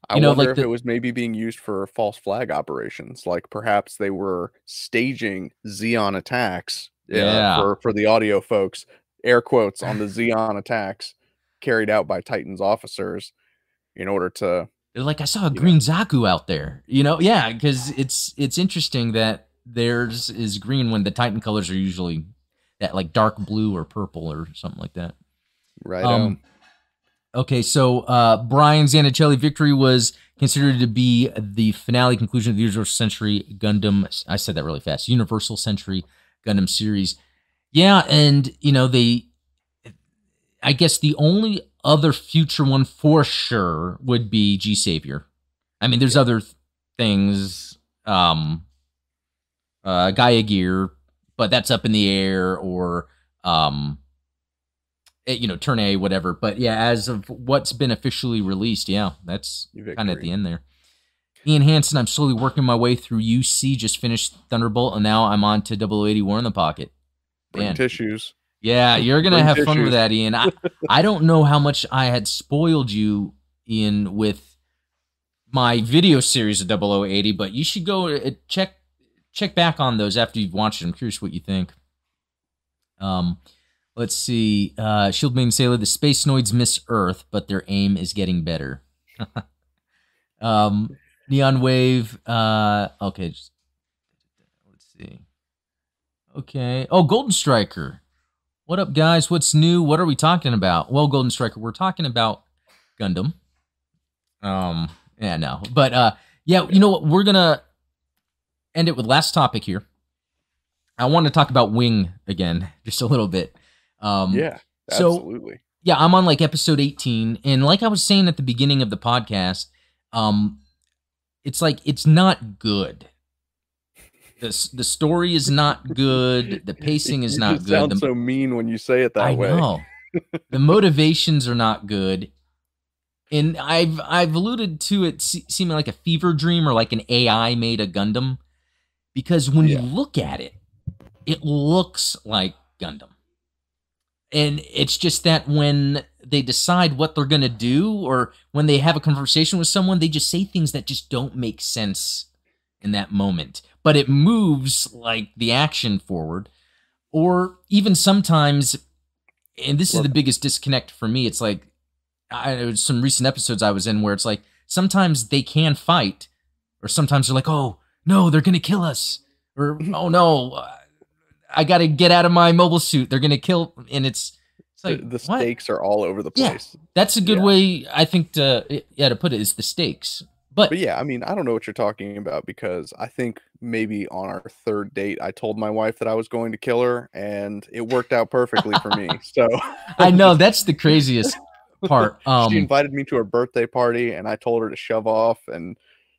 I You know, wonder like if the- it was maybe being used for false flag operations. Like perhaps they were staging Zeon attacks. uh, Yeah. for for the audio folks, air quotes on the <laughs> Zeon attacks carried out by Titans officers in order to They're like, I saw a know. green Zaku out there. You know, yeah, because it's it's interesting that theirs is green when the Titan colors are usually that like dark blue or purple or something like that. right Um, okay, so uh, Brian Zanichelli victory was considered to be the finale conclusion of the Universal Century Gundam. I said that really fast. Universal Century Gundam series. Yeah, and you know they. I guess the only other future one for sure would be G Savior. I mean, there's other th- things, um, uh, Gaia Gear, but that's up in the air, or um, you know, turn A, whatever. But yeah, as of what's been officially released, yeah, that's kind of at the end there. Ian Hansen, I'm slowly working my way through UC. Just finished Thunderbolt, and now I'm on to 080 War in the Pocket. bring Man. tissues. Yeah, you're gonna Bring have fun with that, Ian. I, <laughs> I don't know how much I had spoiled you, Ian, with my video series of 0080, but you should go uh, check check back on those after you've watched it. I'm curious what you think. Um, let's see. Uh, Shield Main Sayla, the Space Noids miss Earth, but their aim is getting better. <laughs> um, Neon Wave. Uh, okay, just, let's see. Okay. Oh, Golden Striker. What up, guys? What's new? What are we talking about? Well, Golden Striker, we're talking about Gundam. Um, yeah, no, but uh, yeah, you know what? We're gonna end it with last topic here. I want to talk about Wing again, <laughs> just a little bit. Um, yeah, so- absolutely. yeah, I'm on like episode 18, and like I was saying at the beginning of the podcast, um, it's like it's not good. the The story is not good. The <laughs> pacing is You not good. Sound The- so mean when you say it that I way. know. the motivations are not good. and I've I've alluded to it se- seeming like a fever dream or like an AI made a Gundam, because when Yeah. you look at it, it looks like Gundam, and it's just that when they decide what they're gonna do, or when they have a conversation with someone, they just say things that just don't make sense in that moment, but it moves like the action forward, or even sometimes, and this is the biggest disconnect for me. It's like I some recent episodes I was in where it's like sometimes they can fight, or sometimes they're like, oh no, they're gonna kill us, or <clears throat> oh no, I gotta get out of my mobile suit. They're gonna kill, and it's it's The- like the what? stakes are all over the place. Yeah. That's a good Yeah. way I think to yeah to put it is the stakes. But, But yeah, I mean, I don't know what you're talking about because I think maybe on our third date, I told my wife that I was going to kill her, and it worked out perfectly for me. So <laughs> I know that's the craziest <laughs> part. she Um, invited me to her birthday party, and I told her to shove off, and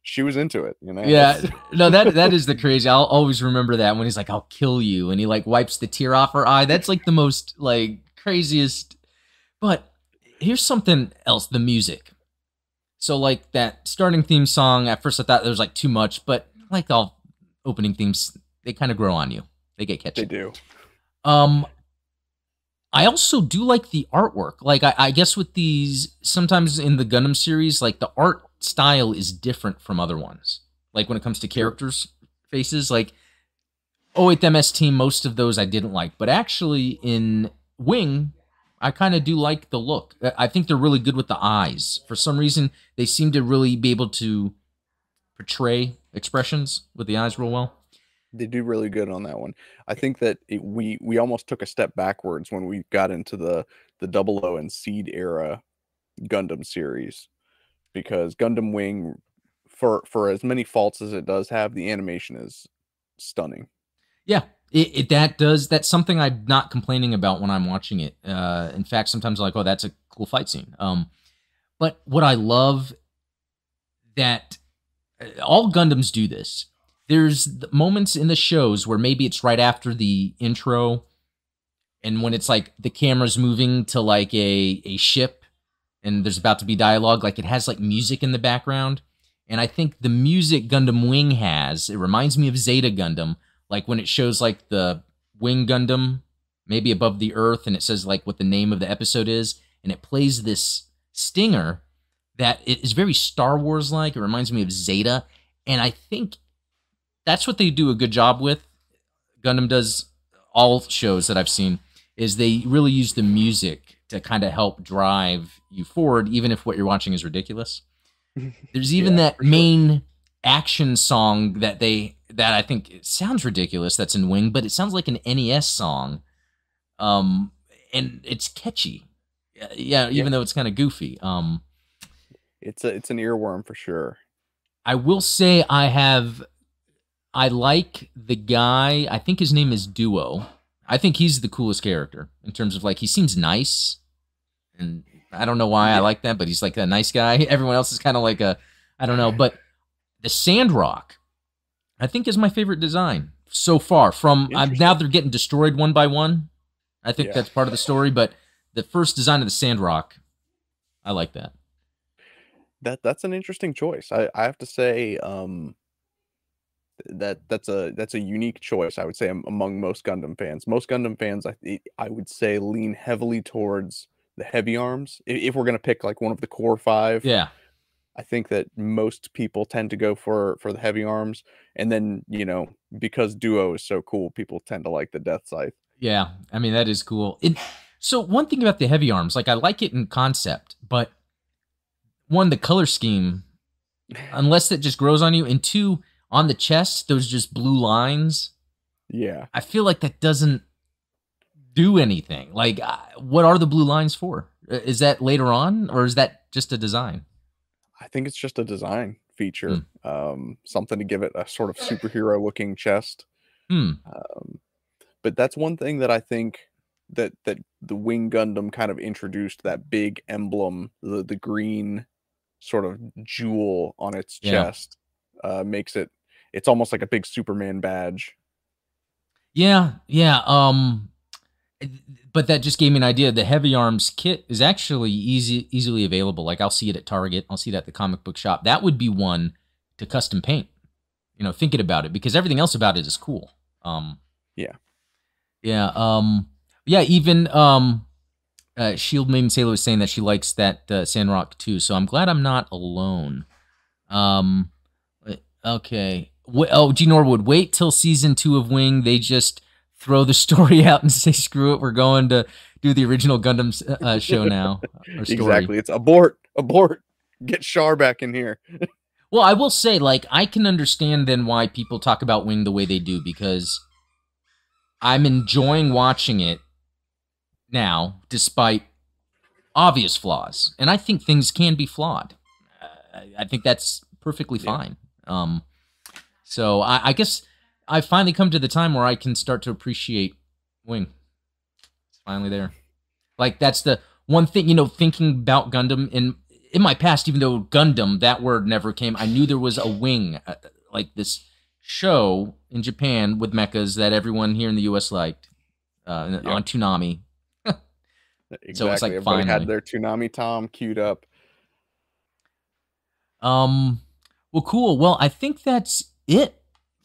she was into it. You know? yeah, no that that is the <laughs> crazy. I'll always remember that when he's like, "I'll kill you," and he like wipes the tear off her eye. That's like the most like craziest. But here's something else: the music. So like that starting theme song. At first, I thought there was like too much, but like all opening themes, they kind of grow on you. They get catchy. they do. Um, I also do like the artwork. Like, I, I guess with these, sometimes in the Gundam series, like the art style is different from other ones. Like when it comes to characters' faces, like oh wait, the MS team, most of those I didn't like, but actually in Wing, I kind of do like the look. I- I think they're really good with the eyes. For some reason, they seem to really be able to portray expressions with the eyes real well. They do really good on that one. I think that it, we we almost took a step backwards when we got into the the Double O and Seed era Gundam series because Gundam Wing, for for as many faults as it does have, the animation is stunning. Yeah, it, it that does that's something I'm not complaining about when I'm watching it. Uh, in fact, sometimes I'm like, oh, that's a cool fight scene. Um, but what I love that uh, all Gundams do this. There's moments in the shows where maybe it's right after the intro, and when it's like the camera's moving to like a a ship, and there's about to be dialogue, like it has like music in the background. And I think the music Gundam Wing has, it reminds me of Zeta Gundam, like when it shows like the Wing Gundam maybe above the earth and it says like what the name of the episode is and it plays this stinger that is very Star Wars like. It reminds me of Zeta and I think that's what they do a good job with. Gundam does all shows that I've seen is they really use the music to kind of help drive you forward even if what you're watching is ridiculous. <laughs> There's even Yeah, that sure. main action song that they that I think it sounds ridiculous that's in Wing, but it sounds like an NES song. Um and it's catchy. Yeah, Yeah, even though it's kind of goofy. Um It's a it's an earworm for sure. I will say I have I like the guy, I think his name is Duo. I think he's the coolest character in terms of like he seems nice. And I don't know why I like that, but he's like a nice guy. <laughs> Everyone else is kind of like a I don't know, but the Sandrock I think is my favorite design so far from uh, now they're getting destroyed one by one. I think Yeah. that's part of the story, but the first design of the Sandrock I like that. That that's an interesting choice. I, I have to say, um, that that's a that's a unique choice. I would say among most Gundam fans. Most Gundam fans, I I would say, lean heavily towards the Heavyarms. If we're gonna pick like one of the core five, Yeah. I think that most people tend to go for for the Heavyarms, and then you know because Duo is so cool, people tend to like the Deathscythe. Yeah, I mean that is cool. It, so one thing about the Heavyarms, like I like it in concept, but one the color scheme, unless it just grows on you, and two on the chest, those just blue lines. Yeah, I feel like that doesn't do anything. Like, uh, what are the blue lines for? Uh, Is that later on, or is that just a design? I think it's just a design feature, um, something to give it a sort of superhero looking chest. Hmm. Um, but that's one thing that I think that that the Wing Gundam kind of introduced that big emblem, the the green sort of jewel on its Yeah. chest, uh, makes it. It's almost like a big Superman badge. Yeah, yeah. Um, but that just gave me an idea. The Heavyarms kit is actually easy, easily available. Like I'll see it at Target. I'll see it at the comic book shop. That would be one to custom paint. You know, thinking about it because everything else about it is cool. Um, Yeah. yeah, um, yeah. Even um, uh, Shield Maiden Sayla was saying that she likes that uh, Sandrock too. So I'm glad I'm not alone. Um, okay. Oh, G Norwood, wait till season two of Wing. They just throw the <laughs> story out and say, "Screw it, we're going to do the original Gundam uh, uh, show now." or story." Exactly. It's abort, abort. Get Char back in here. <laughs> Well, I will say, like, I can understand then why people talk about Wing the way they do because I'm enjoying watching it now, despite obvious flaws, and I think things can be flawed. Uh, I- think that's perfectly fine. Um, so I, I guess I finally come to the time where I can start to appreciate Wing. It's finally there. Like that's the one thing you know. Thinking about Gundam in in my past, even though Gundam that word never came, I knew there was a wing, uh, like this show in Japan with mechas that everyone here in the U.S. liked uh, Yeah. on Toonami. Exactly. <laughs> So it's like, Everybody finally. had their Toonami Tom queued up. Um, well, cool. Well, I think that's it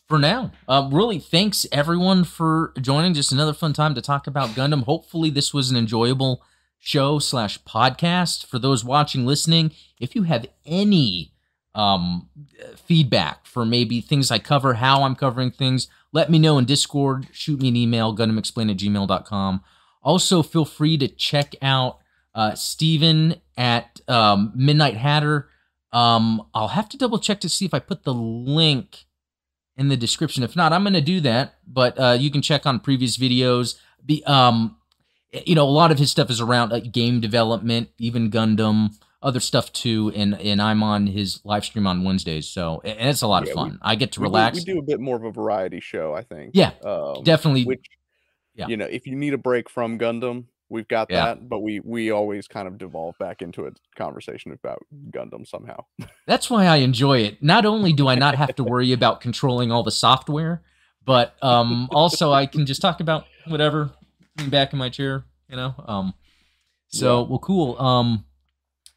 for now. Uh, really, thanks everyone for joining. Just another fun time to talk about Gundam. Hopefully, this was an enjoyable show slash podcast for those watching, listening. If you have any um feedback for maybe things I cover, how I'm covering things, let me know in Discord. Shoot me an email, gundamexplain at gmail.com. Also, feel free to check out uh, Steven at um, Midnight Hatter. Um, I'll have to double check to see if I put the link in the description. If not, I'm going to do that. But uh, you can check on previous videos. Be um, you know, a lot of his stuff is around uh, game development, even Gundam, other stuff too. And and I'm on his live stream on Wednesdays, so and it's a lot Yeah, of we- fun. I get to We do- relax. We do, a bit more of a variety show, I think. Yeah, Um, Definitely. Which, yeah. you know, if you need a break from Gundam, we've got Yeah. that. But we we always kind of devolve back into a conversation about Gundam somehow. <laughs> That's why I enjoy it. Not only do I not have to <laughs> worry about controlling all the software, but um, also I can just talk about whatever back in my chair, you know. Um, so Yeah. well, cool. Um,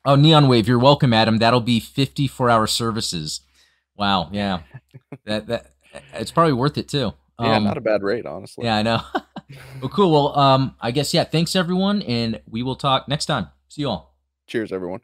oh, Neon Wave, you're welcome, Adam. That'll be 54 hour services. Wow, yeah, <laughs> that that it's probably worth it too. yeah, Um, not a bad rate, honestly. yeah, I know. Well, cool. Well, um, I guess yeah. Thanks everyone, and we will talk next time. See you all. Cheers, everyone.